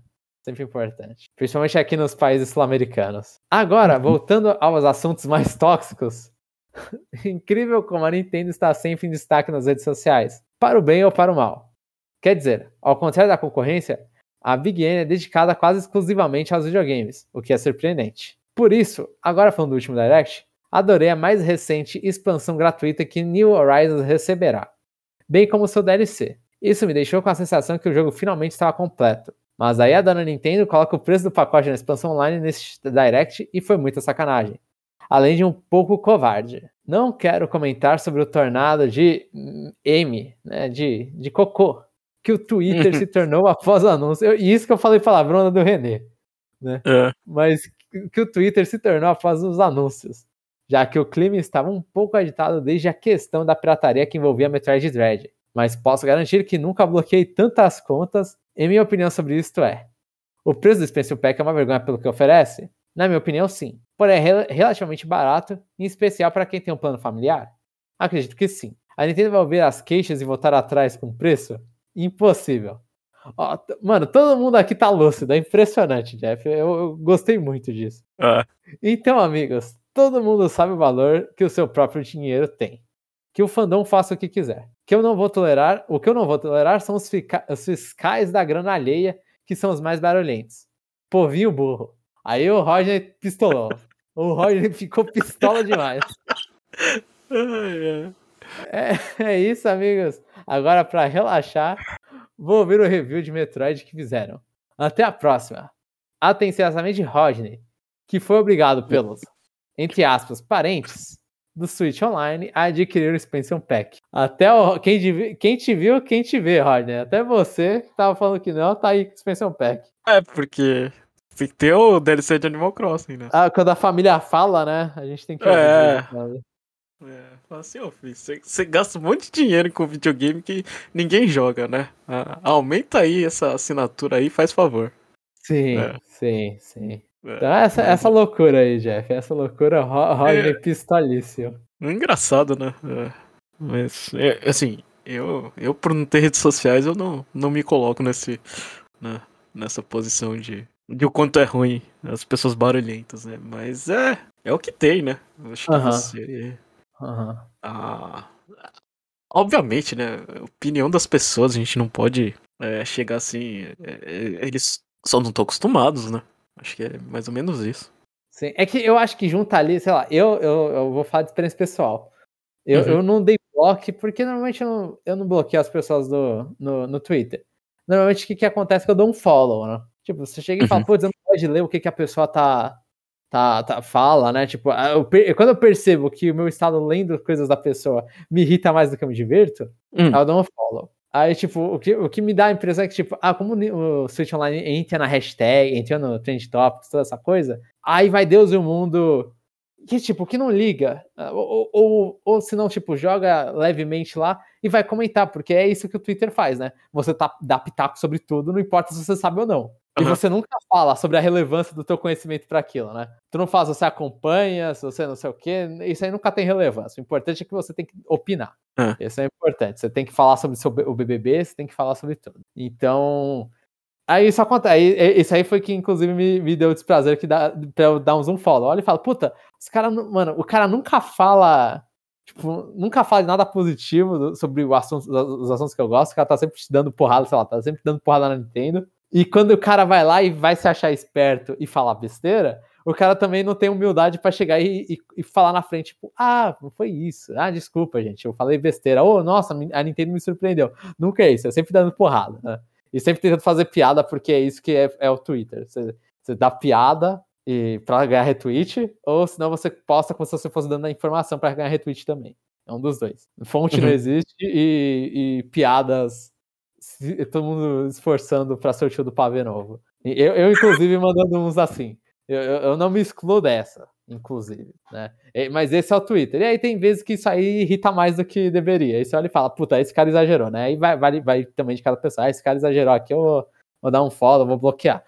Sempre importante. Principalmente aqui nos países sul-americanos. Agora, voltando aos assuntos mais tóxicos. Incrível como a Nintendo está sempre em destaque nas redes sociais. Para o bem ou para o mal. Quer dizer, ao contrário da concorrência, a Big N é dedicada quase exclusivamente aos videogames, o que é surpreendente. Por isso, agora falando do último Direct, adorei a mais recente expansão gratuita que New Horizons receberá, bem como seu DLC. Isso me deixou com a sensação que o jogo finalmente estava completo. Mas aí a dona Nintendo coloca o preço do pacote na expansão online nesse Direct e foi muita sacanagem. Além de um pouco covarde. Não quero comentar sobre o tornado de hum, M, né, de, de cocô, que o Twitter se tornou após o anúncio. Eu- E isso que eu falei palavrona do René. É. Mas que- que o Twitter se tornou após os anúncios. Já que o clima estava um pouco agitado desde a questão da pirataria que envolvia Metroid Dread. Mas posso garantir que nunca bloqueei tantas contas. E minha opinião sobre isso é: o preço do Expansion Pack é uma vergonha pelo que oferece? Na minha opinião, sim. Porém, é rel- relativamente barato, em especial para quem tem um plano familiar? Acredito que sim. A Nintendo vai ouvir as queixas e voltar atrás com o preço? Impossível. T- mano, todo mundo aqui tá lúcido, é impressionante, Jeff. Eu, eu gostei muito disso. Ah, Então, amigos, todo mundo sabe o valor que o seu próprio dinheiro tem. Que o fandom faça o que quiser. Que eu não vou tolerar, o que eu não vou tolerar são os, os fiscais da grana alheia, que são os mais barulhentos. Povinho burro. Aí o Roger pistolou. O Roger ficou pistola demais. ai, ai. É, é isso, amigos. Agora, pra relaxar, vou ouvir o review de Metroid que fizeram. Até a próxima. Atenciosamente, Rodney, que foi obrigado pelos, entre aspas, parentes do Switch Online a adquirir o Expansion Pack. Até o, quem, quem te viu, quem te vê, Rodney. Até você que tava falando que não, tá aí com o Expansion Pack. É, porque tem que ter o DLC de Animal Crossing, né? Ah, quando a família fala, né? A gente tem que. É. É, fala assim, ô filho, você gasta um monte de dinheiro com videogame que ninguém joga, né? Ah, aumenta aí essa assinatura aí, faz favor. Sim, é. sim, sim. É, então, essa, essa loucura aí, Jeff. Essa loucura rola é... pistolício. É engraçado, né? É. Mas, é, assim, eu, eu, por não ter redes sociais, eu não, não me coloco nesse, né, nessa posição de, de o quanto é ruim as pessoas barulhentas, né? Mas é, é o que tem, né? acho que uh -huh. você Uhum. Ah, obviamente, né? A opinião das pessoas, a gente não pode é, chegar assim. É, eles só não estão acostumados, né? Acho que é mais ou menos isso. Sim, é que eu acho que junta ali, sei lá, eu, eu, eu vou falar de experiência pessoal. Eu, uhum. eu não dei bloco, porque normalmente eu não, eu não bloqueio as pessoas do, no, no Twitter. Normalmente o que, que acontece é que eu dou um follow, né? Tipo, você chega e fala, uhum. putz, eu não pode ler o que, que a pessoa tá, tá, tá, fala, né? Tipo, eu, quando eu percebo que o meu estado lendo coisas da pessoa me irrita mais do que eu me diverto, hum. eu dou um follow. Aí, tipo, o que, o que me dá a impressão é que, tipo, ah, como o Switch Online entra na hashtag, entra no Trend Topics, toda essa coisa, aí vai Deus e o mundo que, tipo, que não liga, ou, ou, ou se não, tipo, joga levemente lá e vai comentar, porque é isso que o Twitter faz, né? Você tá, dá pitaco sobre tudo, não importa se você sabe ou não. E você nunca fala sobre a relevância do teu conhecimento para aquilo, né? Tu não faz, você acompanha, se você não sei o quê, isso aí nunca tem relevância. O importante é que você tem que opinar. Uhum. Isso é importante. Você tem que falar sobre o BBB, você tem que falar sobre tudo. Então, aí isso acontece. Aí, isso aí foi que, inclusive, me, me deu o desprazer que dá, pra eu dar uns um follow. Olha e fala, puta, esse cara, mano, o cara nunca fala tipo, nunca fala nada positivo sobre o assunto, os assuntos que eu gosto, o cara tá sempre te dando porrada, sei lá, tá sempre dando porrada na Nintendo. E quando o cara vai lá e vai se achar esperto e falar besteira, o cara também não tem humildade para chegar e, e, e, falar na frente, tipo, ah, não foi isso. Ah, desculpa, gente, eu falei besteira. Oh, nossa, a Nintendo me surpreendeu. Nunca é isso, é sempre dando porrada, né? E sempre tentando fazer piada, porque é isso que é, é o Twitter. Você, você dá piada e para ganhar retweet, ou senão você posta como se você fosse dando a informação para ganhar retweet também. É um dos dois. Fonte uhum. não existe e, e piadas todo mundo esforçando para tio do pavê novo. Eu, eu inclusive, mandando uns assim. Eu, eu, não me excluo dessa, inclusive, né? Mas esse é o Twitter. E aí tem vezes que isso aí irrita mais do que deveria. Aí você olha e fala, puta, esse cara exagerou, né? Aí vai, vai, vai também de cada pessoa. Ah, esse cara exagerou aqui, eu vou, vou dar um follow, vou bloquear.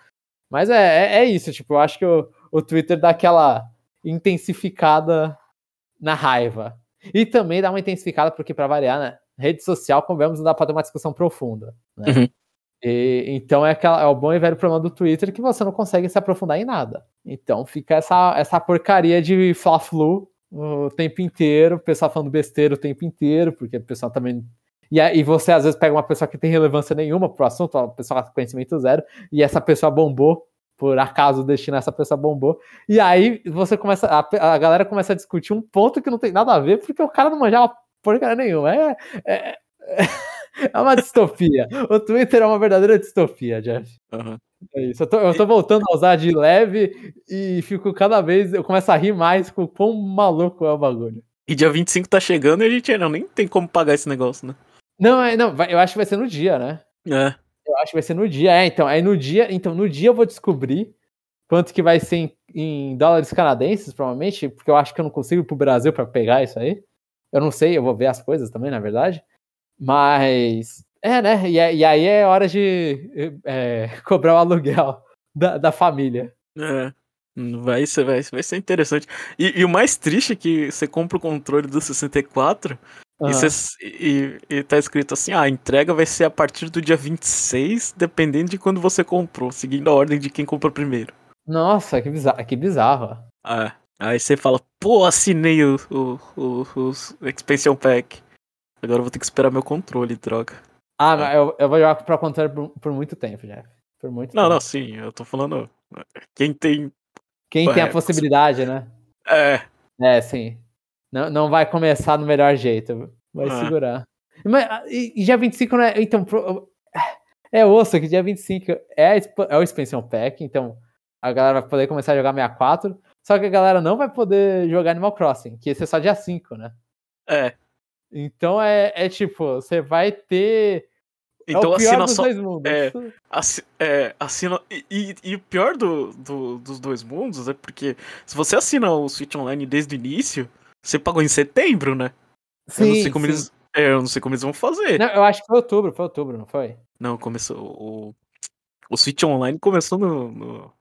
Mas é, é, é, isso, tipo, eu acho que o, o Twitter dá aquela intensificada na raiva. E também dá uma intensificada, porque para variar, né? Rede social, convenhamos, não dá para ter uma discussão profunda. Né? Uhum. E, então é, aquela, é o bom e velho problema do Twitter que você não consegue se aprofundar em nada. Então fica essa, essa porcaria de fla-flu o tempo inteiro, o pessoal falando besteira o tempo inteiro, porque o pessoal também. E, e você às vezes pega uma pessoa que tem relevância nenhuma pro assunto, uma pessoa com conhecimento zero, e essa pessoa bombou, por acaso o destino essa pessoa bombou. E aí você começa. A, a galera começa a discutir um ponto que não tem nada a ver, porque o cara não manjava porcaria nenhuma. É, é, é uma distopia. O Twitter é uma verdadeira distopia, Jeff. Uhum. É isso. Eu tô, eu tô, voltando a usar de leve e fico cada vez. Eu começo a rir mais com o quão maluco é o bagulho. E dia 25 tá chegando e a gente não, nem tem como pagar esse negócio, né? Não, é, não, eu acho que vai ser no dia, né? É. Eu acho que vai ser no dia, é. Então, aí no dia, então, no dia eu vou descobrir quanto que vai ser em, em dólares canadenses, provavelmente, porque eu acho que eu não consigo ir pro Brasil para pegar isso aí. Eu não sei, eu vou ver as coisas também, na verdade. Mas. É, né? E, e aí é hora de é, cobrar o aluguel da, da família. É. Vai ser, vai, vai ser interessante. E, e, o mais triste é que você compra o controle do 64 uhum. e, você, e, e tá escrito assim: ah, a entrega vai ser a partir do dia 26, dependendo de quando você comprou, seguindo a ordem de quem comprou primeiro. Nossa, que bizarro. Que bizarro. É. Aí você fala, pô, assinei o, o, o, o Expansion Pack. Agora eu vou ter que esperar meu controle, droga. Ah, mas eu, eu vou jogar pra controle por, por muito tempo, Jeff. Por muito não, tempo. não, sim, eu tô falando. Quem tem. Quem é, tem a é, possibilidade, né? É. É, sim. Não, não vai começar no melhor jeito. Vai é. segurar. Mas, e, e dia 25 não é. Então. Pro, é osso que dia 25 é, é o Expansion Pack, então a galera vai poder começar a jogar 64. Só que a galera não vai poder jogar Animal Crossing, que esse é só dia 5, né? É. Então é, é tipo, você vai ter. Então é o pior assina dos só. dois mundos. é. Assi- é, assina. E, e- e o pior do, do- dos dois mundos é porque se você assina o Switch Online desde o início, você pagou em setembro, né? eu não sei como sim. eles. é, eu não sei como eles vão fazer. Não, eu acho que foi outubro, foi outubro, não foi? Não, começou. O, o Switch Online começou no, no,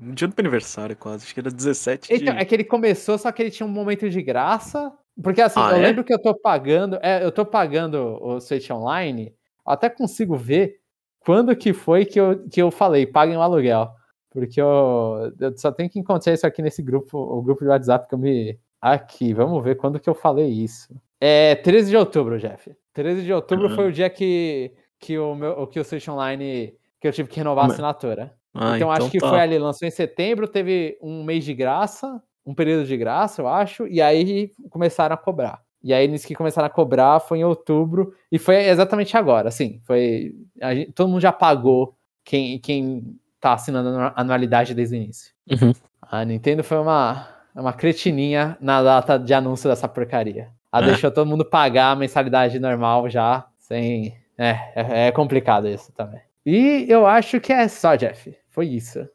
no dia do meu aniversário, quase. Acho que era 17 de. Então, é que ele começou, só que ele tinha um momento de graça. Porque assim, Ah, eu é? lembro que eu tô pagando. É, eu tô pagando o Switch Online. eu Até consigo ver quando que foi que eu, que eu falei, paguem o aluguel. Porque eu, eu só tenho que encontrar isso aqui nesse grupo, o grupo de WhatsApp que eu me. Aqui, vamos ver quando que eu falei isso. É 13 de outubro, Jeff. 13 de outubro Ah. foi o dia que, que, o meu, que o Switch Online. que eu tive que renovar a Mas- assinatura. Ah, então, acho que tá. foi ali, lançou em setembro, teve um mês de graça, um período de graça, eu acho, e aí começaram a cobrar. E aí, nisso que começaram a cobrar, foi em outubro, e foi exatamente agora, assim, foi... a gente- todo mundo já pagou quem, quem tá assinando a anualidade desde o início. Uhum. A Nintendo foi uma, uma cretininha na data de anúncio dessa porcaria. Ela É. deixou todo mundo pagar a mensalidade normal já, sem... É, é, é complicado isso também. E eu acho que é só, Jeff. Foi isso.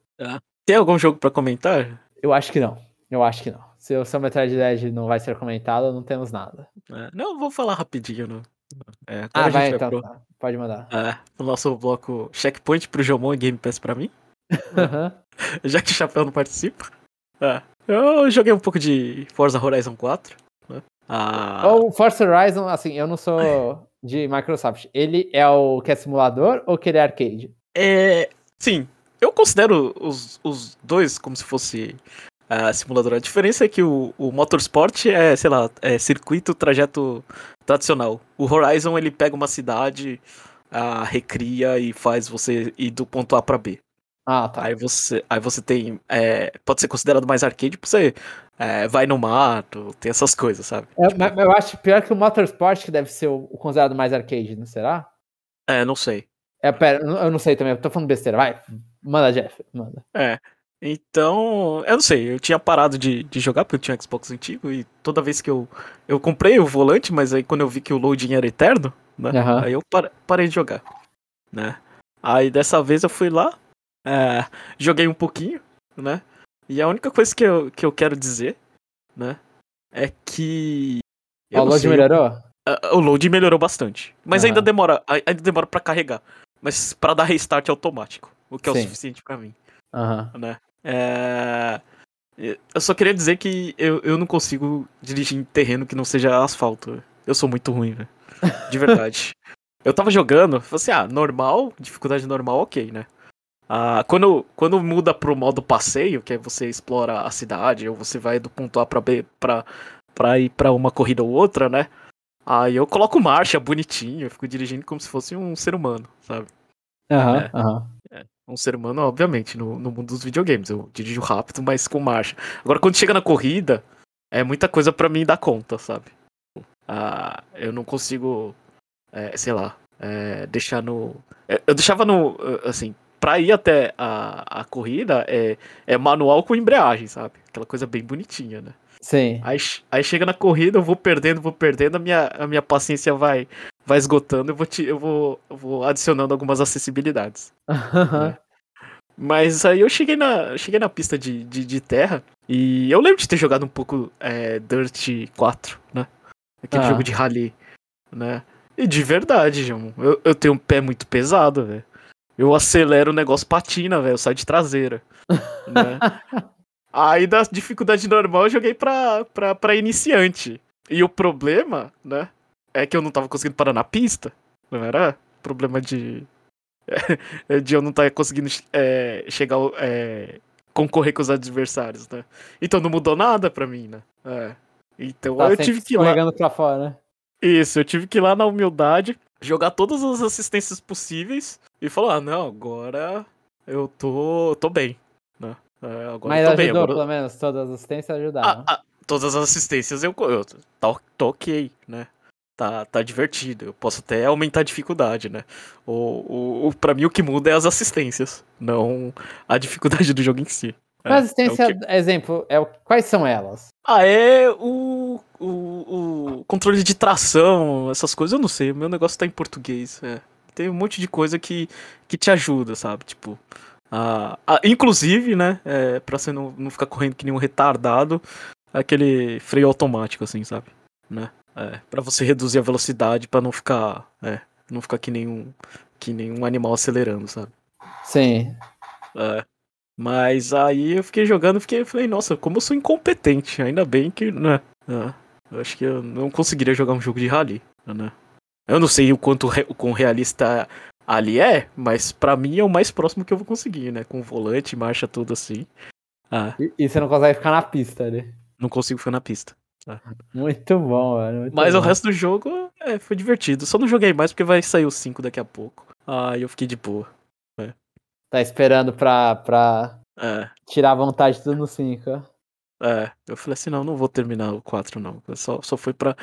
Tem algum jogo pra comentar? Eu acho que não. Eu acho que não. Se o seu Metroid não vai ser comentado, não temos nada. É, não, vou falar rapidinho. No... É, agora Ah, vai gente então. pro, tá. Pode mandar. é, pro nosso bloco Checkpoint pro Jomon e Game Pass pra mim, já que o Chapéu não participa. É, eu joguei um pouco de Forza Horizon 4. Né? Ah, Ou Forza Horizon, assim, eu não sou de Microsoft. Ele é o que é simulador ou que ele é arcade? É. Sim, eu considero os, os dois como se fosse ah, simulador. A diferença é que o, o Motorsport é, sei lá, é circuito, trajeto tradicional. O Horizon ele pega uma cidade, ah, recria e faz você ir do ponto A pra B. Ah, tá. Aí você, aí você tem. é, pode ser considerado mais arcade porque você é, vai no mato, tem essas coisas, sabe? É, mas, mas eu acho pior que o Motorsport, que deve ser o, o considerado mais arcade, não será? É, não sei. É, pera, eu não- sei também, eu tô falando besteira. Vai, manda, Jeff, manda. É. Então, eu não sei, eu tinha parado de, de jogar porque eu tinha um Xbox antigo e toda vez que eu. Eu comprei o volante, mas aí quando eu vi que o loading era eterno, né? Aham. Aí eu par- parei de jogar. Né? Aí dessa vez eu fui lá, é, joguei um pouquinho, né? E a única coisa que eu, que eu quero dizer, né? É que. o load sei, melhorou? ah, O load melhorou bastante. Mas Aham. ainda demora. ai- Ainda demora pra carregar. Mas pra dar restart automático. O que é o Sim. suficiente pra mim Aham. né? É... Eu só queria dizer que eu, eu não consigo dirigir em terreno que não seja asfalto. Eu sou muito ruim, velho. De verdade. eu tava jogando, falei assim, ah, normal, dificuldade normal, ok, né? Ah, quando, quando muda pro modo passeio, que é você explora a cidade, ou você vai do ponto A pra B pra, pra ir pra uma corrida ou outra, né? Aí eu coloco marcha bonitinho, eu fico dirigindo como se fosse um ser humano, sabe? Aham, É. aham. Um ser humano, obviamente, no, no mundo dos videogames. Eu dirijo rápido, mas com marcha. Agora, quando chega na corrida, é muita coisa pra mim dar conta, sabe? Ah, eu não consigo, é, sei lá, é, deixar no. é, Eu deixava no. Assim, pra ir até a, a corrida, é, é manual com embreagem, sabe? Aquela coisa bem bonitinha, né? Sim. Aí, aí chega na corrida, eu vou perdendo, vou perdendo, a minha, a minha paciência vai, vai esgotando, eu vou, te, eu, vou, eu vou adicionando algumas acessibilidades. Aham. Mas aí eu cheguei na, cheguei na pista de, de, de terra e eu lembro de ter jogado um pouco é, Dirt 4, né? Aquele Ah. jogo de rally, né? E de verdade, João, eu, eu tenho um pé muito pesado, velho. Eu acelero o negócio patina, velho, eu saio de traseira, né? Aí da dificuldade normal eu joguei pra, pra, pra iniciante. E o problema, né, é que eu não tava conseguindo parar na pista, não era problema de de eu não estar conseguindo é, chegar, é, concorrer com os adversários, né? Então não mudou nada pra mim, né? É. Então Tá eu tive que ir lá. pra fora, né? Isso, eu tive que ir lá na humildade, jogar todas as assistências possíveis e falar, ah, não, agora eu tô, tô bem, né? É, agora Mas eu tô bem, ajudou, agora... pelo menos, todas as assistências ajudaram. Ah, ah, todas as assistências eu, eu tá, tá ok, né? Tá, tá divertido. Eu posso até aumentar a dificuldade, né? O, o, o, pra mim o que muda é as assistências, não a dificuldade do jogo em si. É, Mas assistência, é que... exemplo, é o... quais são elas? Ah, é o, controle de tração, essas coisas, eu não sei. O meu negócio tá em português. É. Tem um monte de coisa que, que te ajuda, sabe? Tipo. A, a, inclusive, né? É, pra você não, não ficar correndo que nem um retardado, aquele freio automático, assim, sabe? Né? É, pra você reduzir a velocidade para não ficar. É, não ficar que nem um, que nem um animal acelerando, sabe? Sim. É. Mas aí eu fiquei jogando, fiquei, falei, nossa, como eu sou incompetente. Ainda bem que, né? É, eu acho que eu não conseguiria jogar um jogo de rally, né? Eu não sei o quanto o quão realista ali é, mas para mim é o mais próximo que eu vou conseguir, né? Com volante, marcha, tudo assim. Ah. E, e, você não consegue ficar na pista, né? Não consigo ficar na pista. Tá. Muito bom, mano. Muito mas bom. o resto do jogo é, foi divertido. Só não joguei mais porque vai sair o 5 daqui a pouco. Aí eu fiquei de boa. É. Tá esperando pra, pra é. tirar a vontade tudo no 5, É, eu falei assim, não, não vou terminar o 4 não. Só, só foi pra.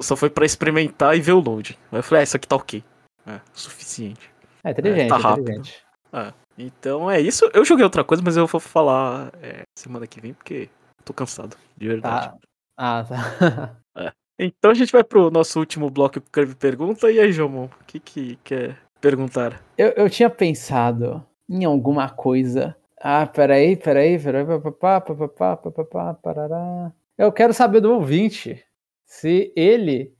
Só foi pra experimentar e ver o load. Eu falei, ah, isso aqui tá ok. É, suficiente. É inteligente, é, tá rápido. inteligente. É, então é isso. Eu joguei outra coisa, mas eu vou falar é, semana que vem, porque tô cansado, de verdade. Tá. Ah, tá. é. Então a gente vai pro nosso último bloco que o Kirby pergunta. E aí, Jomon, o que, que quer perguntar? Eu, eu tinha pensado em alguma coisa. Ah, peraí, peraí, peraí, papapá, papapá, papapá, parará. Eu quero saber do ouvinte se ele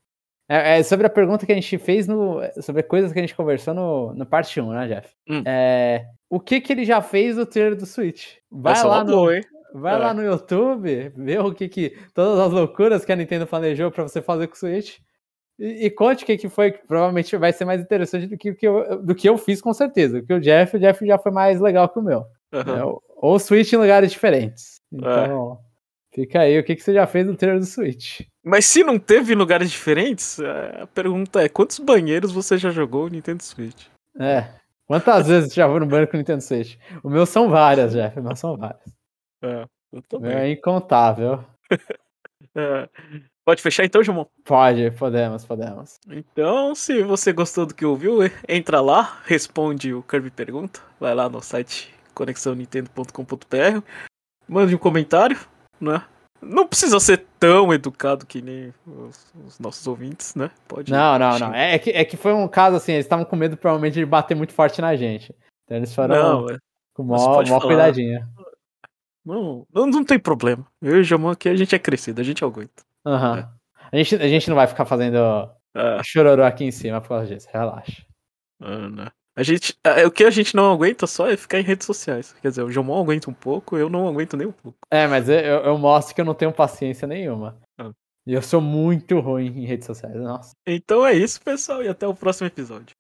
é, é, sobre a pergunta que a gente fez no. Sobre coisas que a gente conversou no, no parte 1, né, Jeff? Hum. É, o que que ele já fez no trailer do Switch? Vai Essa lá no. Boa, hein? Vai é. lá no YouTube, vê o que que. Todas as loucuras que a Nintendo planejou para você fazer com o Switch. E, e conte o que, que foi, que provavelmente vai ser mais interessante do que, que eu, do que eu fiz, com certeza. O que o Jeff, o Jeff já foi mais legal que o meu. Uhum. ou Switch em lugares diferentes. Então. É. Fica aí, o que, que você já fez no trailer do Switch? Mas se não teve lugares diferentes, é, a pergunta é: quantos banheiros você já jogou no Nintendo Switch? É. Quantas vezes você já foi no banheiro com o Nintendo Switch? O meu são várias, Jeff. O meu são várias. É, eu também. é incontável. é. Pode fechar então, João? Pode, podemos, podemos. Então, se você gostou do que ouviu, entra lá, responde o Kirby Pergunta. Vai lá no site conexãonintendo.com.br, mande um comentário né? Não precisa ser tão educado que nem os, os nossos ouvintes, né? Pode. Não, não, não. É que, é que foi um caso assim, eles estavam com medo provavelmente de bater muito forte na gente. Então eles foram não, é. com maior, maior cuidadinho. Não, não, não tem problema. Eu e o Jamon aqui, a gente é crescido, a gente aguenta. Uhum. É. A, gente, a gente não vai ficar fazendo é. chororô aqui em cima por causa disso, relaxa. Ah? A gente, é, o que a gente não aguenta só é ficar em redes sociais. Quer dizer, o Jomon aguenta um pouco, eu não aguento nem um pouco. É, mas eu, eu mostro que eu não tenho paciência nenhuma. Ah. E eu sou muito ruim em redes sociais, nossa. Então é isso, pessoal, e até o próximo episódio.